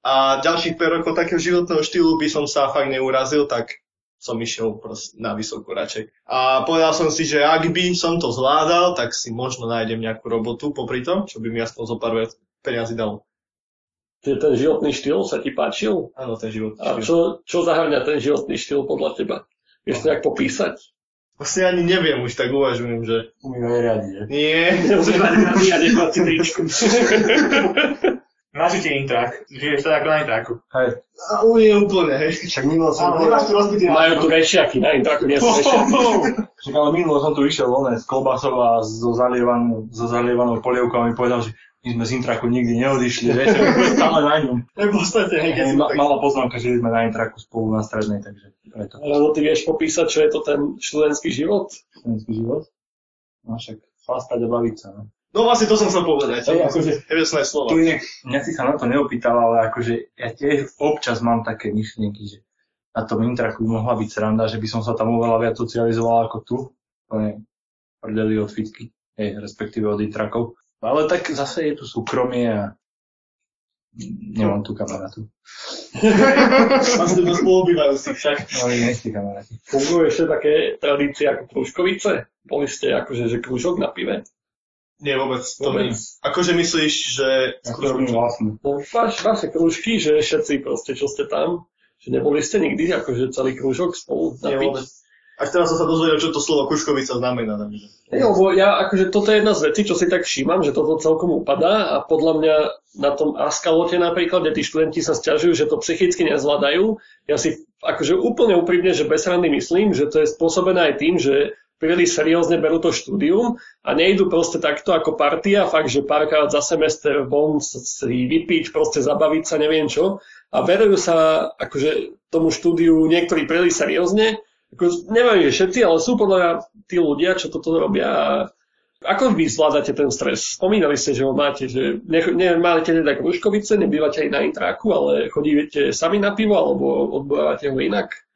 A ďalších 5 rokov takého životného štýlu by som sa fakt neurazil, tak som išiel na vysokú radšej. A povedal som si, že ak by som to zvládal, tak si možno nájdem nejakú robotu popri tom, čo by mi aspoň zo pár peniazy dalo. Čiže ten životný štýl sa ti páčil? Áno, ten životný A štýl. čo, čo zahrňa ten životný štýl podľa teba? Vieš to nejak popísať? Vlastne ani neviem, už tak uvažujem, že Umývaj riadi, že? nie. Mať rady Nažite intrak. Žiješ teda ako na intraku. Hej, A nie úplne, hej. však minulo som, nemáš tu rozbitý Majú tu vešiaky, na intraku nie sú však ale minulo som tu išiel oné s kolbasou a so zalievanou, so zalievanou polievkou a mi povedal, že my sme z Intraku nikdy neodišli, sme stále na ňom. Tak v podstate, hej, keď ma, tak... malá poznámka, že sme na Intraku spolu na strednej, takže preto. Rado, ty vieš popísať, čo je to ten študentský život? Študentský život. No však chlastať a baviť sa, no. No vlastne to som chcel povedať. Hej, akože- Hevesné slova. Tu inak, mňa si sa na to neopýtal, ale akože ja tiež občas mám také myšlienky, že na tom intraku mohla byť sranda, že by som sa tam oveľa viac socializoval ako tu. Plne prdeli od fitky, hej, respektíve od intrakov. Ale tak zase je tu súkromie a nemám tu kamarátu. Vlastne to spolubývajúci však. No, ale nie ste kamaráti. Fungujú ešte také tradície ako krúžkovice? Boli ste akože, že krúžok na pive? Nie, vôbec. To Vôbec. nie. Akože myslíš, že... Ja robím vlastne. No, krúžky, že všetci proste, čo ste tam, že neboli ste nikdy akože celý krúžok spolu Nie, napiť? vôbec. Až teraz som sa dozvedel, čo to slovo kuškovica znamená. Takže. Nie, lebo ja, akože toto je jedna z vecí, čo si tak všímam, že toto celkom upadá a podľa mňa na tom Askalote napríklad, kde tí študenti sa stiažujú, že to psychicky nezvládajú, ja si akože úplne úprimne, že bez myslím, že to je spôsobené aj tým, že príliš seriózne berú to štúdium a nejdu proste takto ako partia, fakt, že párkrát za semester von si vypiť, proste zabaviť sa, neviem čo. A verujú sa akože tomu štúdiu niektorí príliš seriózne, ako, neviem, že všetci, ale sú podľa mňa tí ľudia, čo toto robia. Ako vy zvládate ten stres? Spomínali ste, že ho máte, že ne, ne, máte teda kružkovice, nebývate aj na intráku, ale chodíte sami na pivo, alebo odbojávate ho inak?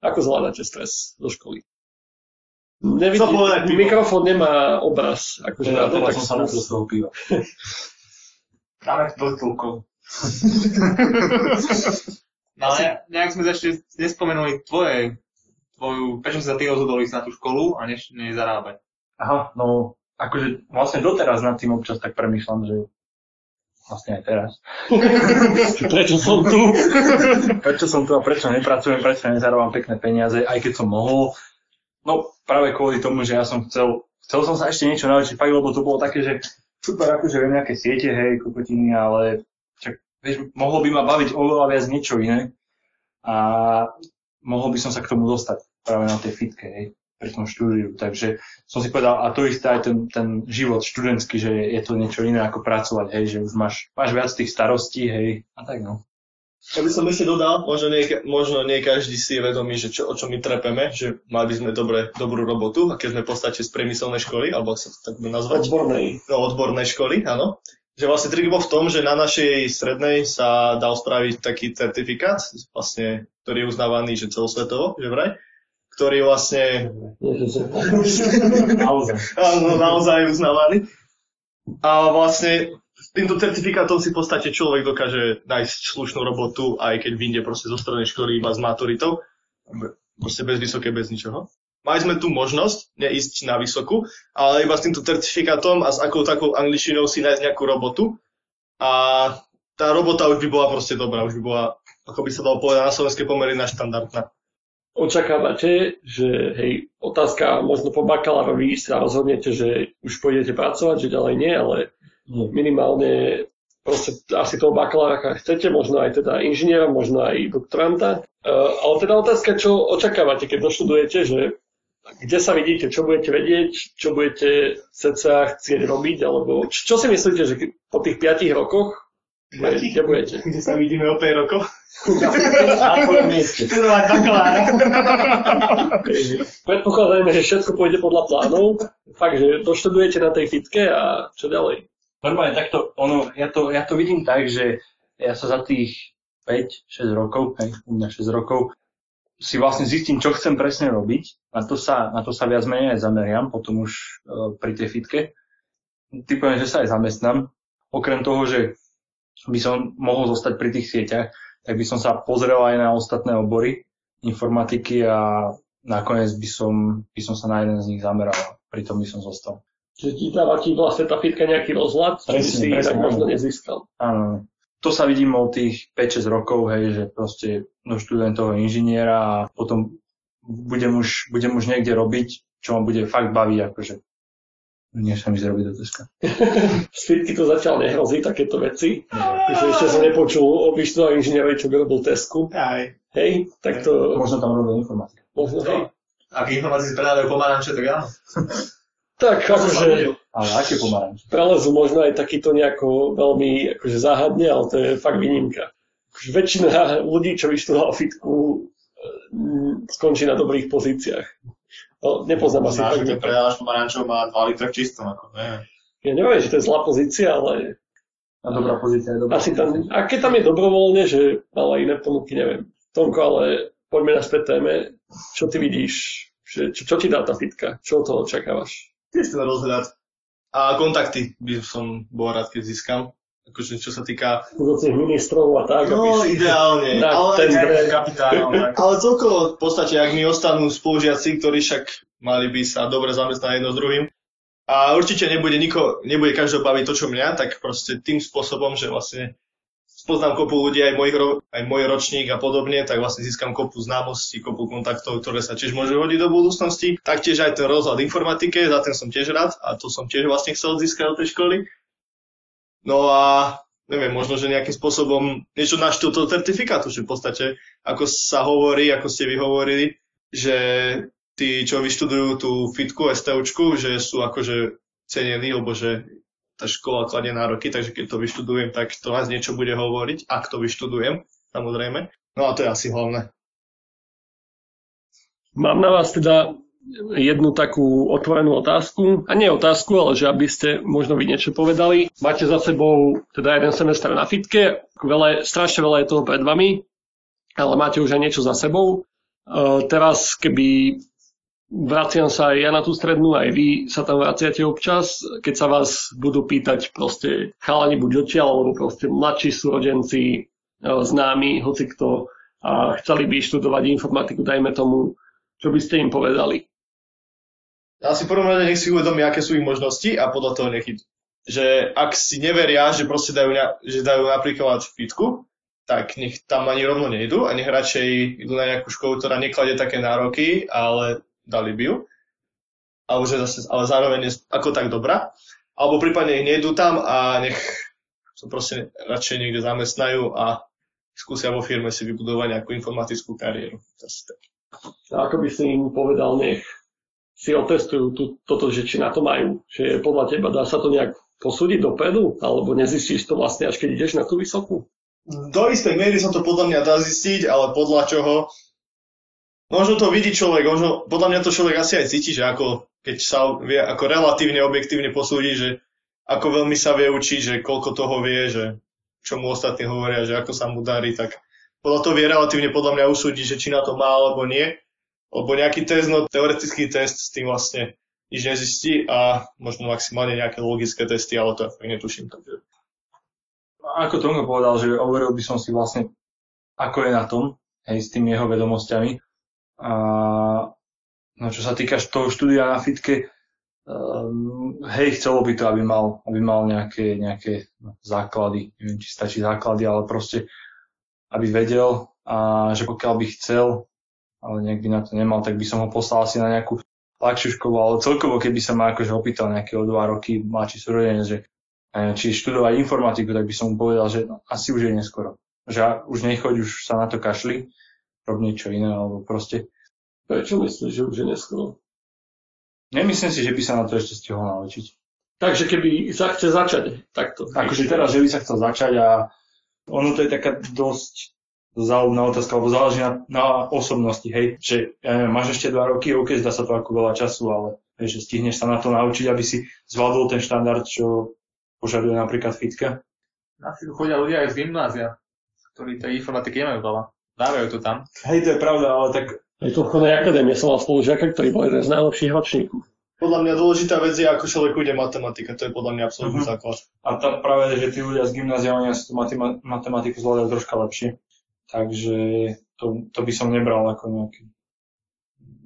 Ako zvládate stres do školy? Nevidí, Co povedať, pivo? mikrofón nemá obraz. Akože Ja na to, som sa na z toho piva. Dáme to no ale ne- nejak sme ešte nespomenuli tvoje, tvoju, prečo sa ty rozhodol ísť na tú školu a než nezarábať. Aha, no akože vlastne doteraz nad tým občas tak premýšľam, že vlastne aj teraz. prečo som tu? Prečo som tu a prečo nepracujem, prečo nezarábam pekné peniaze, aj keď som mohol. No práve kvôli tomu, že ja som chcel, chcel som sa ešte niečo naučiť, fakt, lebo to bolo také, že super, akože viem nejaké siete, hej, kokotiny, ale čak, vieš, mohlo by ma baviť oveľa viac niečo iné a mohol by som sa k tomu dostať práve na tej fitke, hej, pri tom štúdiu. Takže som si povedal, a to isté aj ten, ten život študentský, že je to niečo iné ako pracovať, hej, že už máš, máš viac tých starostí, hej, a tak no. Ja by som ešte dodal, možno nie, možno nie každý si je vedomý, že čo, o čo my trepeme, že mali by sme dobre, dobrú robotu, a keď sme v podstate z priemyselnej školy, alebo ak sa to tak bude nazvať, Odbornej. no, odbornej školy, áno. Že vlastne trik bol v tom, že na našej strednej sa dal spraviť taký certifikát, vlastne, ktorý je uznávaný, že celosvetovo, že vraj, ktorý vlastne Naozaj. áno, naozaj uznávaný. A vlastne týmto certifikátom si v podstate človek dokáže nájsť slušnú robotu, aj keď vyjde proste zo strednej školy iba s maturitou, proste bez vysoké, bez ničoho. Mali sme tu možnosť neísť na vysokú, ale iba s týmto certifikátom a s akou takou angličtinou si nájsť nejakú robotu. A tá robota už by bola proste dobrá, už by bola, ako by sa dalo povedať na slovenské pomery, na štandardná. Očakávate, že hej, otázka, možno po bakalárovi sa rozhodnete, že už pôjdete pracovať, že ďalej nie, ale. Minimálne proste asi toho bakalára chcete, možno aj teda inžiniera, možno aj doktoranta. Uh, ale teda otázka, čo očakávate, keď doštudujete, že kde sa vidíte, čo budete vedieť, čo budete cca chcieť robiť, alebo čo, čo si myslíte, že po tých 5 rokoch kde budete? Kde sa vidíme o 5 rokov? Študovať bakalára. Predpokladajme, že všetko pôjde podľa plánov. Fakt, že doštudujete na tej fitke a čo ďalej? Normálne takto, ono, ja to, ja to vidím tak, že ja sa za tých 5-6 rokov, hej, u mňa 6 rokov, si vlastne zistím, čo chcem presne robiť. Na to sa, na to sa viac menej aj zameriam, potom už uh, pri tej fitke. Typujem, že sa aj zamestnám. Okrem toho, že by som mohol zostať pri tých sieťach, tak by som sa pozrel aj na ostatné obory informatiky a nakoniec by som, by som sa na jeden z nich zameral. Pri tom by som zostal. Že ti dáva ti vlastne tá fitka nejaký rozhľad, čo si presne, tak možno nezískal. Áno. To sa vidím od tých 5-6 rokov, hej, že proste doštudujem toho inžiniera a potom budem už, budem už niekde robiť, čo ma bude fakt baviť, akože než sa mi zrobiť do Teska. Z fitky to zatiaľ nehrozí, takéto veci. Že ešte som nepočul o vyštudovaní inžinierovi, čo by robil tesku. Aj. Hej, tak to Možno tam robil informatiku. možno, hej. Ak informácie predávajú pomaranče, tak áno. Tak akože Ale aké pomaranče? prelezu možno aj takýto nejako veľmi akože záhadne, ale to je fakt výnimka. Akože väčšina ľudí, čo vyštudovala fitku, mm, skončí na dobrých pozíciách. No, nepoznám asi keď nikoho. predávaš pomarančov, má 2 litre v čistom, ako neviem. Ja neviem, že to je zlá pozícia, ale A dobrá pozícia je dobrá. asi tam, a keď tam je dobrovoľne, že mala iné ponuky, neviem. Tomko, ale poďme naspäť téme. Čo ty vidíš? Čo, čo ti dá tá fitka? Čo od toho očakávaš? Tiež ten rozhľad. A kontakty by som bol rád, keď získam. Akože čo sa týka... Budúcich ministrov a tak. No, aby- ideálne. Ale, ten- tak. ale celkovo v podstate, ak mi ostanú spolužiaci, ktorí však mali by sa dobre zamestnať jedno s druhým, a určite nebude niko, nebude každého baviť to, čo mňa, tak proste tým spôsobom, že vlastne spoznám kopu ľudí, aj ro- aj môj ročník a podobne, tak vlastne získam kopu známostí, kopu kontaktov, ktoré sa tiež môžu hodiť do budúcnosti. Taktiež aj ten rozhľad informatike, za ten som tiež rád a to som tiež vlastne chcel získať od tej školy. No a neviem, možno, že nejakým spôsobom niečo na štýl toho certifikátu, že v podstate, ako sa hovorí, ako ste vy hovorili, že tí, čo vyštudujú tú fitku, STUčku, že sú akože cenení, lebo že tá škola kladie nároky, takže keď to vyštudujem, tak to vás niečo bude hovoriť, ak to vyštudujem, samozrejme. No a to je asi hlavné. Mám na vás teda jednu takú otvorenú otázku. A nie otázku, ale že aby ste možno vy niečo povedali. Máte za sebou teda jeden semestr na fitke, veľa, strašne veľa je toho pred vami, ale máte už aj niečo za sebou. Uh, teraz, keby vraciam sa aj ja na tú strednú, aj vy sa tam vraciate občas, keď sa vás budú pýtať proste chalani buď odtiaľ, alebo proste mladší súrodenci, uh, známi, hoci kto, a chceli by študovať informatiku, dajme tomu, čo by ste im povedali? Asi prvom rade nech si uvedomí, aké sú ich možnosti a podľa toho nech idú. Že ak si neveria, že proste dajú, že dajú napríklad fitku, tak nech tam ani rovno nejdu a nech radšej idú na nejakú školu, ktorá nekladie také nároky, ale dali by ju. Ale, že zase, ale zároveň je ako tak dobrá. Alebo prípadne nech nejdú tam a nech sa proste radšej niekde zamestnajú a skúsia vo firme si vybudovať nejakú informatickú kariéru. A ako by si im povedal, nech si otestujú tú, toto, že či na to majú. Že podľa teba dá sa to nejak posúdiť dopredu? Alebo nezistíš to vlastne až keď ideš na tú vysokú? Do istej miery sa to podľa mňa dá zistiť, ale podľa čoho? Možno to vidí človek, možno, podľa mňa to človek asi aj cíti, že ako, keď sa vie ako relatívne objektívne posúdi, že ako veľmi sa vie učiť, že koľko toho vie, že čo mu ostatní hovoria, že ako sa mu darí, tak podľa toho vie relatívne podľa mňa usúdiť, že či na to má alebo nie. Lebo nejaký test, no teoretický test s tým vlastne nič nezistí a možno maximálne nejaké logické testy, ale to ja netuším. Takže Ako Tonko povedal, že overil by som si vlastne, ako je na tom, hej, s tými jeho vedomosťami. A no čo sa týka toho štúdia na fitke, um, hej, chcelo by to, aby mal, aby mal nejaké, nejaké základy, neviem, či stačí základy, ale proste, aby vedel a že pokiaľ by chcel, ale by na to nemal, tak by som ho poslal asi na nejakú ľahšiu školu, ale celkovo, keby sa ma akože opýtal nejaké o dva roky mladší súrodenec, že e, či študovať informatiku, tak by som mu povedal, že no, asi už je neskoro. Že už nechoď, už sa na to kašli, rob niečo iné, alebo proste. Prečo myslíš, že už je neskoro? Nemyslím si, že by sa na to ešte stihol naučiť. Takže keby sa chce začať takto. Akože teraz, že by sa chcel začať a ono to je taká dosť záľubná otázka, alebo záleží na, na osobnosti, hej, že ja neviem, máš ešte dva roky, OK, zdá sa to ako veľa času, ale hej, že stihneš sa na to naučiť, aby si zvládol ten štandard, čo požaduje napríklad fitka. Na fitu chodia ľudia aj z gymnázia, ktorí tej informatiky nemajú veľa. Dávajú to tam. Hej, to je pravda, ale tak Aj to Chodnej akadémie som mal spolužiaka, ktorý bol jeden z najlepších ročníkov. Podľa mňa dôležitá vec je, ako človek ide matematika. To je podľa mňa absolútny Mhm. základ. A tam práve, že tí ľudia z gymnázia, oni asi tú matematiku zvládajú troška lepšie. Takže to, to by som nebral ako nejaký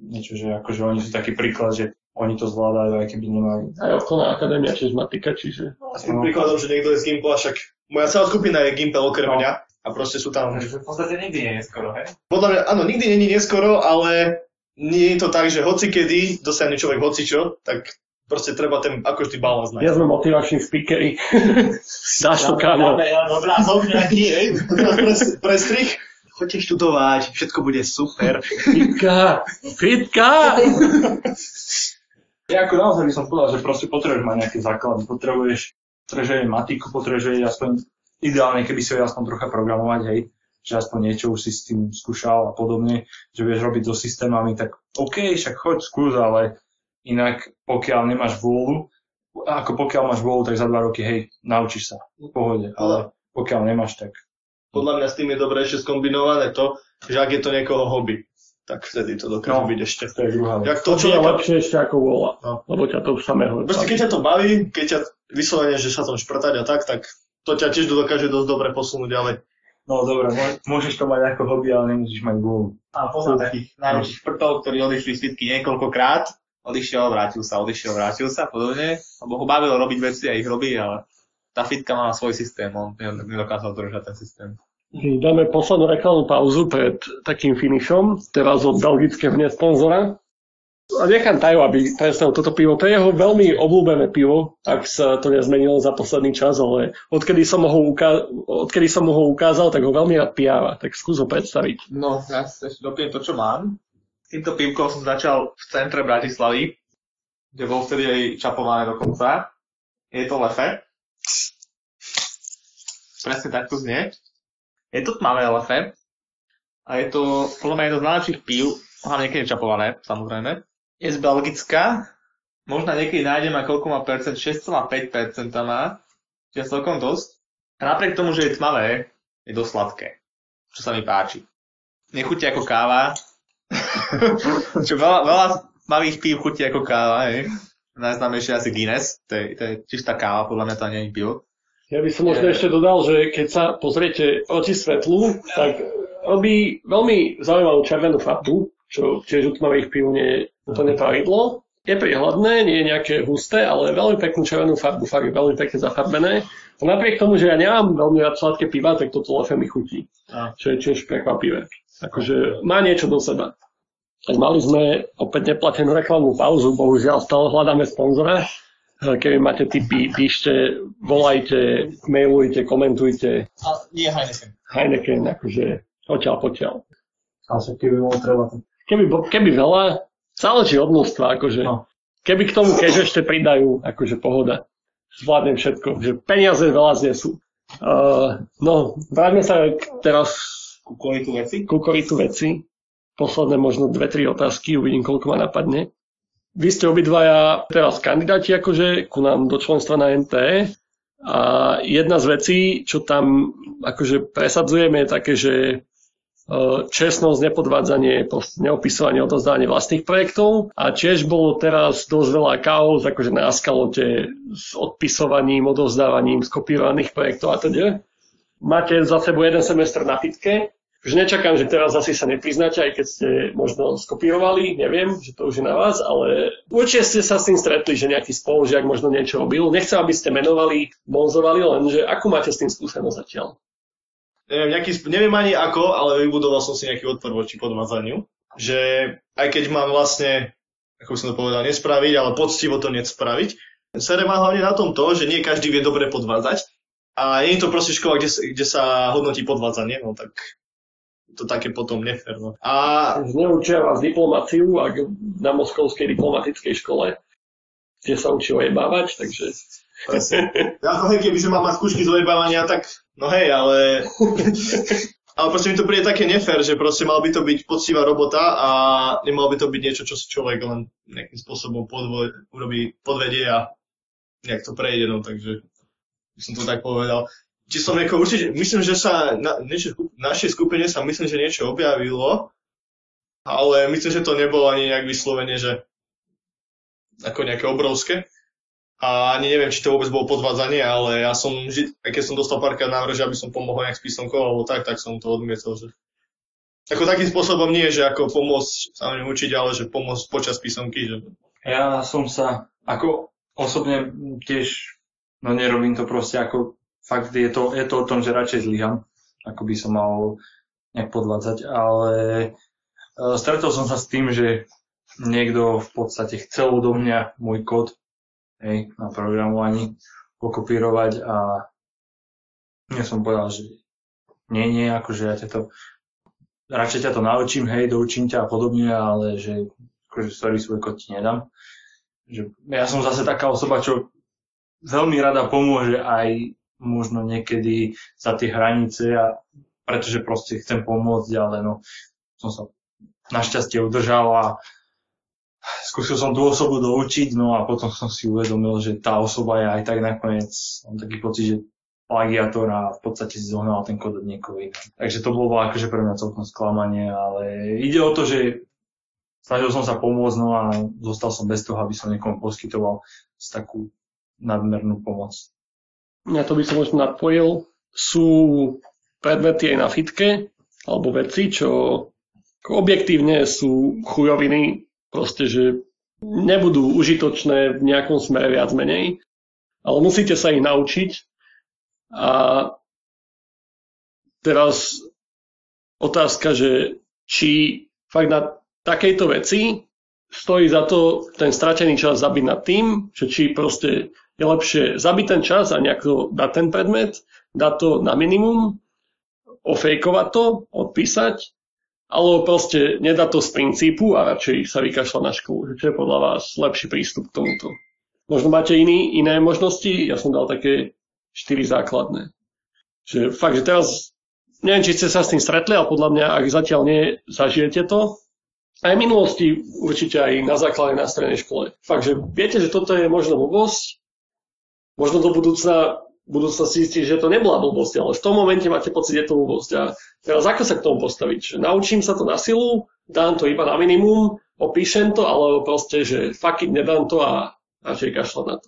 niečo, že akože oni sú taký príklad, že oni to zvládajú, aj keby nemali. Aj Chodná akadémia tiež matika, čiže... A s tým No. príkladom, že niekto je z Gimpla, však moja celá skupina je Gimpel okrem No. mňa. A proste sú tam... Takže v podstate nikdy nie je skoro, hej? Podľa mňa, áno, nikdy není neskoro, ale nie je to tak, že hoci kedy dosiahne človek hocičo, tak proste treba ten, ako vždy balans Ja nájsť. sme motivační speakery. Dáš to, kámo. obrázok nejaký, hej? Teraz pres- Prestrih. Choďte študovať, všetko bude super. Fitka! Fitka! Ja ako naozaj by som povedal, že proste potrebuješ mať nejaký základ, potrebuješ, potrebuješ matiku, potrebuješ aspoň ideálne, keby si vedel aspoň trocha programovať, hej, že aspoň niečo už si s tým skúšal a podobne, že vieš robiť so systémami, tak OK, však choď skús, ale inak pokiaľ nemáš vôľu, ako pokiaľ máš vôľu, tak za dva roky, hej, naučíš sa, v pohode, ale pokiaľ nemáš, tak Podľa mňa s tým je dobre ešte skombinované to, že ak je to niekoho hobby, tak vtedy to dokáže No. byť ešte. to je druhá vec. Jak to To je človeka... lepšie ešte ako vôľa. No. Lebo ťa to už samého Proste keď ťa to baví, keď ťa vyslovene, že sa tam šprtať a tak, tak to ťa tiež dokáže dosť dobre posunúť ďalej. No dobre, môž- môžeš to mať ako hobby, ale nemusíš mať vôľu. A poznám takých najväčších šprtov, ktorí odišli z fitky niekoľkokrát. Odišiel, vrátil sa, odišiel, vrátil sa, podobne. Lebo ho bavilo robiť veci a ich robí, ale tá fitka mala svoj systém, on nedokázal držať ten systém. Dáme poslednú reklamnú pauzu pred takým finišom, teraz od belgického sponzora. Nechám Tajo, aby predstavil toto pivo. To je jeho veľmi obľúbené pivo, ak sa to nezmenilo za posledný čas, ale odkedy som ho, uká- odkedy som ho ukázal, tak ho veľmi rád pijava. Tak skús ho predstaviť. No, ja ešte dopijem to, čo mám. Týmto pivkom som začal v centre Bratislavy, kde bol vtedy aj čapované dokonca. Je to lefe. Presne takto znie. Je to tmavé lefe. A je to, podľa mňa, jedno z najlepších pív, hlavne keď je čapované, samozrejme. Je z Belgicka. Možno niekedy nájdem aj koľko má percent, 6,5% má. Čiže celkom dosť. A napriek tomu, že je tmavé, je dosť sladké. Čo sa mi páči nechutí ako káva. Čo veľa, veľa malých pív chutí ako káva, hej. Najznámejšie asi Guinness, to je, to je čistá káva, podľa mňa to je pivo. Ja by som možno ešte dodal, že keď sa pozriete proti svetlu, tak robí veľmi zaujímavú červenú farbu, čo tiež u tmavých pív nie úplne pravidlo. Je prihľadné, nie je nejaké husté, ale veľmi peknú červenú farbu, fakt je veľmi pekne zafarbené. A napriek tomu, že ja nemám veľmi rád sladké piva, tak toto lefe mi chutí. A. Čo je tiež prekvapivé. Akože má niečo do seba. Tak mali sme opäť neplatenú reklamnú pauzu, bohužiaľ stále hľadáme sponzora. Keby máte tipy, píšte, volajte, mailujte, komentujte. A nie Heineken. Heineken, akože odtiaľ potiaľ. Ale keby bolo treba, Keby, keby veľa, záleží od množstva, akože. No. Keby k tomu kež ešte pridajú, akože pohoda. Zvládnem všetko, že peniaze veľa znesú. Uh, no, vráťme sa teraz Ku kvôli tú veci. ku koritu veci. Posledné možno dve, tri otázky, uvidím, koľko ma napadne. Vy ste obidvaja teraz kandidáti akože ku nám do členstva na NT a jedna z vecí, čo tam akože presadzujeme je také, že e, čestnosť, nepodvádzanie, neopisovanie, odozdávanie vlastných projektov a tiež bolo teraz dosť veľa chaos akože na skalote s odpisovaním, odozdávaním skopírovaných projektov a teda. Máte za sebou jeden semestr na pitke, že nečakám, že teraz asi sa nepriznáte, aj keď ste možno skopírovali, neviem, že to už je na vás, ale určite ste sa s tým stretli, že nejaký spolužiak možno niečo robil. Nechcem, aby ste menovali, bonzovali, lenže akú máte s tým skúsenosť zatiaľ? Neviem, nejaký, neviem ani ako, ale vybudoval som si nejaký odpor voči podmazaniu. Že aj keď mám vlastne, ako by som to povedal, nespraviť, ale poctivo to nespraviť, Sere má hlavne na tom to, že nie každý vie dobre podvádzať a nie je to proste škola, kde, kde sa hodnotí podvádzanie, no tak to také potom nefér. No. A Zneučia vás diplomáciu ak na Moskovskej diplomatickej škole, kde sa učí ojebávať, takže presne. Ja to keby som mal mať skúšky z ojebávania, tak no hej, ale... ale proste mi to príde také nefér, že proste mal by to byť poctivá robota a nemal by to byť niečo, čo si človek len nejakým spôsobom podvo- urobí, podvedie a nejak to prejde, no takže by som to tak povedal. Či som ako určite, myslím, že sa na niečo, v našej skupine sa myslím, že niečo objavilo, ale myslím, že to nebolo ani nejak vyslovene, že ako nejaké obrovské. A ani neviem, či to vôbec bolo podvádzanie, ale ja som, keď som dostal párkrát návrh, že aby som pomohol nejak s písomkou alebo tak, tak som to odmietol, že ako takým spôsobom nie, že ako pomôcť sa mňa učiť, ale že pomôcť počas písomky, že Ja som sa, ako osobne tiež, no nerobím to proste ako, fakt je to, je to o tom, že radšej zlyham, ako by som mal nejak podvádzať, ale e, stretol som sa s tým, že niekto v podstate chcel odo mňa môj kód hej, na programovaní pokopírovať a ja som povedal, že nie, nie, akože ja to radšej ťa to naučím, hej, doučím ťa a podobne, ale že akože sorry, svoj kód ti nedám. Že ja som zase taká osoba, čo veľmi rada pomôže aj možno niekedy za tie hranice a pretože proste chcem pomôcť, ale no som sa našťastie udržal a skúsil som tú osobu doučiť, no a potom som si uvedomil, že tá osoba je aj tak nakoniec, mám taký pocit, že plagiátor a v podstate si zohnal ten kód od niekoho iného. Takže to bolo akože pre mňa celkom sklamanie, ale ide o to, že snažil som sa pomôcť, no a zostal som bez toho, aby som niekomu poskytoval takú nadmernú pomoc. Ja to by som možno napojil. Sú predmety aj na fitke, alebo veci, čo objektívne sú chujoviny, proste, že nebudú užitočné v nejakom smere viac menej, ale musíte sa ich naučiť. A teraz otázka, že či fakt na takejto veci stojí za to ten stratený čas zabiť nad tým, že či proste je lepšie zabiť ten čas a nejako dať ten predmet, dať to na minimum, ofejkovať to, odpísať, alebo proste nedať to z princípu a radšej sa vykašľať na školu. Čo je podľa vás lepší prístup k tomuto? Možno máte iný, iné možnosti, ja som dal také štyri základné. Že fakt, že teraz, neviem, či ste sa s tým stretli, ale podľa mňa, ak zatiaľ nie zažijete to, aj v minulosti určite aj na základe na strednej škole. Fakt, že viete, že toto je možno blbosť, možno do budúcna budúcna si zistí, že to nebola blbosť, ale v tom momente máte pocit, že je to blbosť. A teraz ako sa k tomu postaviť? Že naučím sa to na silu, dám to iba na minimum, opíšem to, alebo proste, že fuck it, nedám to a radšej kašľať na to.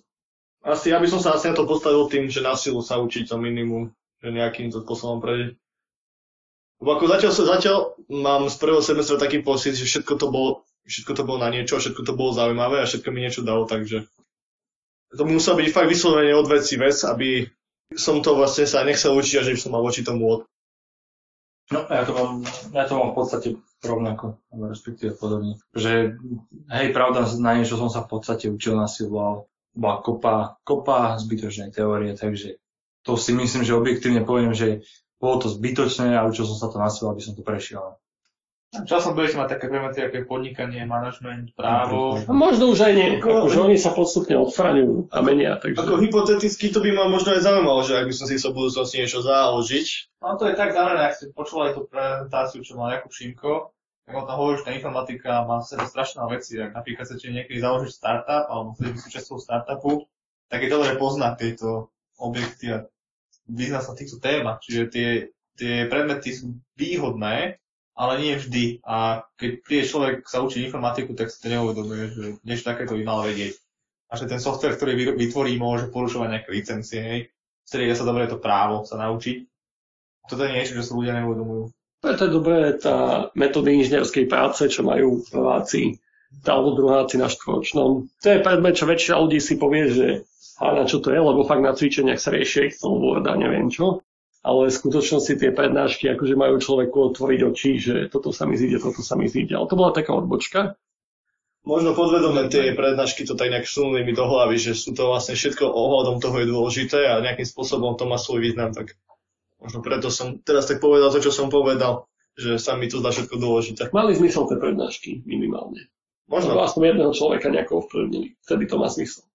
Asi, ja by som sa asi na to postavil tým, že na silu sa učiť to minimum, že nejakým to spôsobom prejde. Lebo ako zatiaľ, zatiaľ mám z prvého semestra taký pocit, že všetko to bolo, všetko to bolo na niečo, všetko to bolo zaujímavé a všetko mi niečo dalo, takže to musel byť fakt vyslovene od veci vec, aby som to vlastne sa nechcel učiť a že by som mal voči tomu od. No, ja to mám, ja to mám v podstate rovnako, respektíve podobne. Že, hej, pravda, na niečo som sa v podstate učil na silu, bola kopa, kopa zbytočnej teórie, takže to si myslím, že objektívne poviem, že bolo to zbytočné a učil som sa to na silu, aby som to prešiel. Časom budete mať také predmety, ako je podnikanie, manažment, právo. A možno už aj nie, ako, že oni sa postupne odstraňujú a menia. Takže... Ako hypoteticky to by ma možno aj zaujímalo, že ak by som si chcel v budúcnosti niečo založiť. No to je tak zaujímavé, ak ste počúvali tú prezentáciu, čo mal Jakub Šimko, tak on tam hovorí, že tá informatika má v sebe strašné veci. Ak napríklad chcete niekedy založiť startup, alebo chcete byť súčasťou startupu, tak je dobre poznať tieto objekty a vyznať sa týchto témach. Čiže tie, tie predmety sú výhodné, ale nie vždy. A keď príde človek sa učiť informatiku, tak si to neuvedomuje, že niečo takéto by mal vedieť. A že ten software, ktorý vytvorí, môže porušovať nejaké licencie, hej. Strieda sa dobre to právo sa naučiť. Toto je niečo, čo sa ľudia neuvedomujú. Preto je dobré tá metódy inžinierskej práce, čo majú prváci alebo druháci na štvoročnom. To je predmet, čo väčšina ľudí si povie, že a na čo to je, lebo fakt na cvičeniach sa riešia Excel, Word neviem čo ale v skutočnosti tie prednášky akože majú človeku otvoriť oči, že toto sa mi zíde, toto sa mi zíde. Ale to bola taká odbočka. Možno podvedome tie prednášky to tak nejak vsunuli mi do hlavy, že sú to vlastne všetko ohľadom toho je dôležité a nejakým spôsobom to má svoj význam, tak možno preto som teraz tak povedal to, čo som povedal, že sa mi to zdá všetko dôležité. Mali zmysel tie prednášky minimálne. Možno. Možno aspoň jedného človeka nejako ovplyvnili. Vtedy to má zmysel.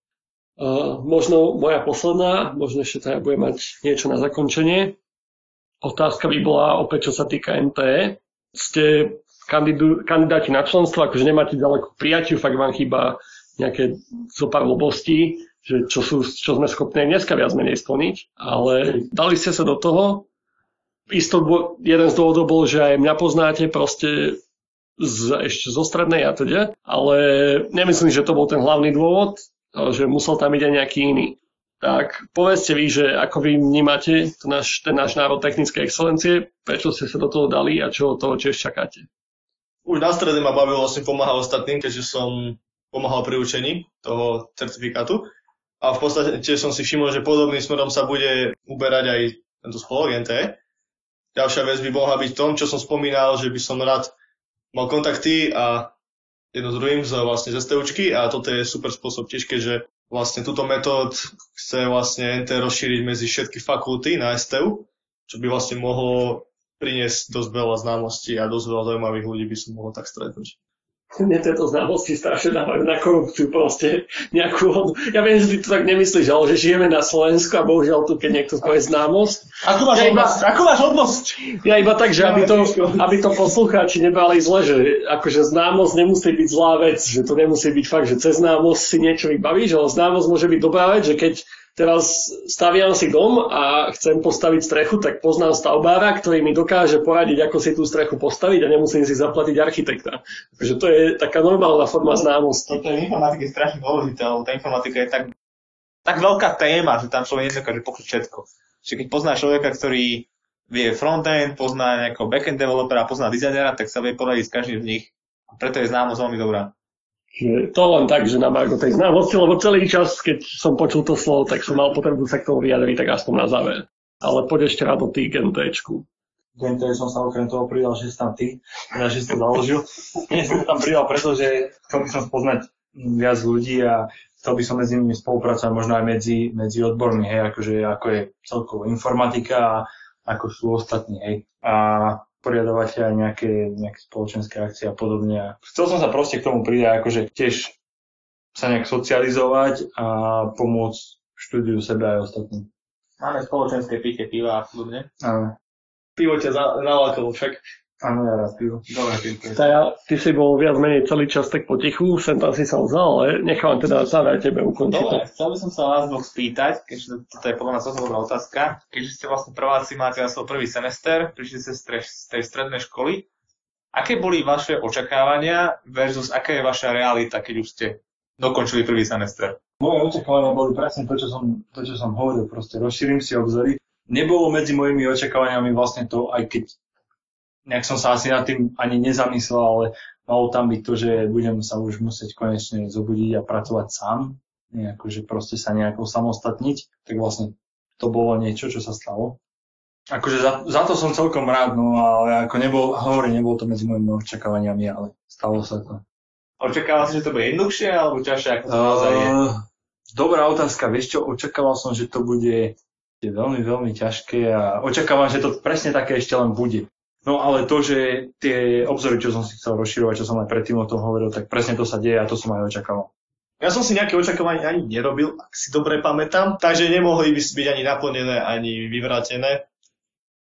Uh, možno moja posledná, možno ešte teda bude mať niečo na zakončenie. Otázka by bola opäť, čo sa týka NTE. Ste kandidu, kandidáti na členstvo, akože nemáte ďaleko k prijatiu, fakt vám chýba nejaké zo pár že čo, sú, čo sme schopní dneska viac menej splniť, ale dali ste sa do toho. Isto jeden z dôvodov bol, že aj mňa poznáte proste z, ešte zo strednej a teda, ale nemyslím, že to bol ten hlavný dôvod, že musel tam byť aj nejaký iný. Tak povedzte vy, že ako vy vnímate ten náš, ten náš národ technickej excelencie, prečo ste sa do toho dali a čo od toho tiež čakáte? Už na strede ma bavilo vlastne pomáhať ostatným, keďže som pomáhal pri učení toho certifikátu. A v podstate tiež som si všimol, že podobným smerom sa bude uberať aj tento spolok NT. Ďalšia vec by mohla byť v tom, čo som spomínal, že by som rád mal kontakty a jedno s druhým z, vlastne z STUčky a toto je super spôsob tiež, keďže vlastne túto metód chce vlastne NT rozšíriť medzi všetky fakulty na STU, čo by vlastne mohlo priniesť dosť veľa známostí a dosť veľa zaujímavých ľudí by som mohol tak stretnúť. Mne tieto známosti strašne dávajú na korupciu proste nejakú. Ja viem, že ty to tak nemyslíš, ale že žijeme na Slovensku a bohužiaľ tu, keď niekto povie známosť. Ako máš Ja iba-? Ako máš hodnosť? Ja iba tak, že aby to, aby to poslucháči nebali zle, že akože známosť nemusí byť zlá vec, že to nemusí byť fakt, že cez známosť si niečo vybavíš, ale známosť môže byť dobrá vec, že keď teraz staviam si dom a chcem postaviť strechu, tak poznám stavbára, ktorý mi dokáže poradiť, ako si tú strechu postaviť a nemusím si zaplatiť architekta. Takže to je taká normálna forma známosti. Toto je informatika je strašne dôležité, lebo tá informatika je tak, tak veľká téma, že tam človek nedokáže pokryť všetko. Čiže keď pozná človeka, ktorý vie frontend, pozná nejakého backend developera, pozná dizajnera, tak sa vie poradiť s každým z nich. A preto je známosť veľmi dobrá. Že to len tak, že na margo tej známosti, lebo celý čas, keď som počul to slovo, tak som mal potrebu sa k tomu vyjadriť, tak aspoň na záver. Ale poď ešte rád o tý GNTčku. Gen som sa okrem toho pridal, že si tam ty, teda, že si to založil. Nie som tam pridal, pretože chcel by som spoznať viac ľudí a chcel by som medzi nimi spolupracovať, možno aj medzi, medzi odbormi, hej, akože ako je celkovo informatika a ako sú ostatní, hej. A poriadovať aj nejaké, nejaké spoločenské akcie a podobne. A chcel som sa proste k tomu pridať, akože tiež sa nejak socializovať a pomôcť štúdiu sebe aj ostatným. Máme spoločenské pitie piva a podobne. Áno, Pivo ťa za, však. Áno, ja rád pivo. Dobre, pivo. Tá, ty si bol viac menej celý čas tak potichu, sem tam si sa vzal, ale nechám teda záver tebe ukončiť. Dobre, chcel by som sa vás dvoch spýtať, keďže to- toto je podľa mňa celkom dobrá otázka. Keďže ste vlastne prváci, máte na svoj prvý semester, prišli ste z, tre- z tej strednej školy. Aké boli vaše očakávania versus aká je vaša realita, keď už ste dokončili prvý semester? Moje očakávania boli presne to, čo som, to, čo som hovoril, proste rozšírim si obzory. Nebolo medzi mojimi očakávaniami vlastne to, aj keď nejak som sa asi nad tým ani nezamyslel, ale malo tam byť to, že budem sa už musieť konečne zobudiť a pracovať sám, nejako, že proste sa nejako samostatniť, tak vlastne to bolo niečo, čo sa stalo. Akože za, za to som celkom rád, no ale ako nebol, hovorím, nebolo to medzi mojimi očakávaniami, ale stalo sa to. Očakával si, že to bude jednoduchšie alebo ťažšie, ako to naozaj je? Uh, dobrá otázka. Vieš čo, očakával som, že to bude je veľmi, veľmi ťažké a očakávam, že to presne také ešte len bude. No ale to, že tie obzory, čo som si chcel rozširovať, čo som aj predtým o tom hovoril, tak presne to sa deje a to som aj očakával. Ja som si nejaké očakávania ani nerobil, ak si dobre pamätám, takže nemohli by byť ani naplnené, ani vyvrátené.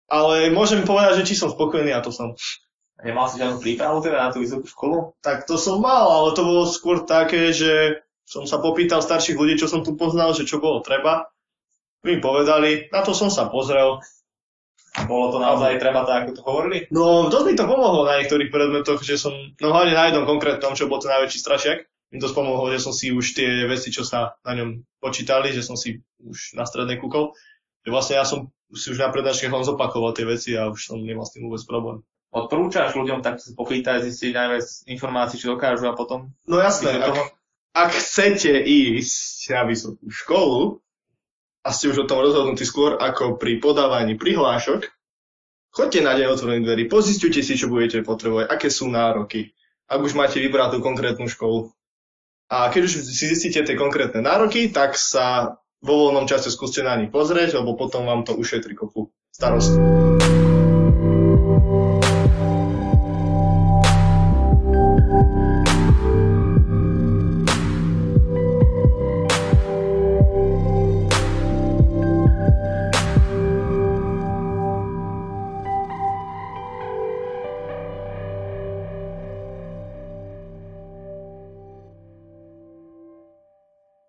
Ale môžem povedať, že či som spokojný a to som. Nemal si žiadnu prípravu teda na tú vysokú školu? Tak to som mal, ale to bolo skôr také, že som sa popýtal starších ľudí, čo som tu poznal, že čo bolo treba. Mi povedali, na to som sa pozrel. Bolo to naozaj treba tak, ako to hovorili? No, dosť mi to pomohlo na niektorých predmetoch, že som, no hlavne na jednom konkrétnom, čo bol ten najväčší strašiak. Mi to pomohlo, že som si už tie veci, čo sa na ňom počítali, že som si už na strednej kúkol. Že vlastne ja som si už na prednáške len zopakoval tie veci a už som nemal s tým vôbec problém. Odporúčaš ľuďom tak sa popýtať, zistiť najviac informácií, čo dokážu a potom No jasné, ak, toho? ak chcete ísť na vysokú školu a ste už o tom rozhodnutí skôr ako pri podávaní prihlášok, choďte na deň otvorených dverí, pozistujte si, čo budete potrebovať, aké sú nároky, ak už máte vybrať tú konkrétnu školu. A keď už si zistíte tie konkrétne nároky, tak sa vo voľnom čase skúste na nich pozrieť, lebo potom vám to ušetrí kopu starosti.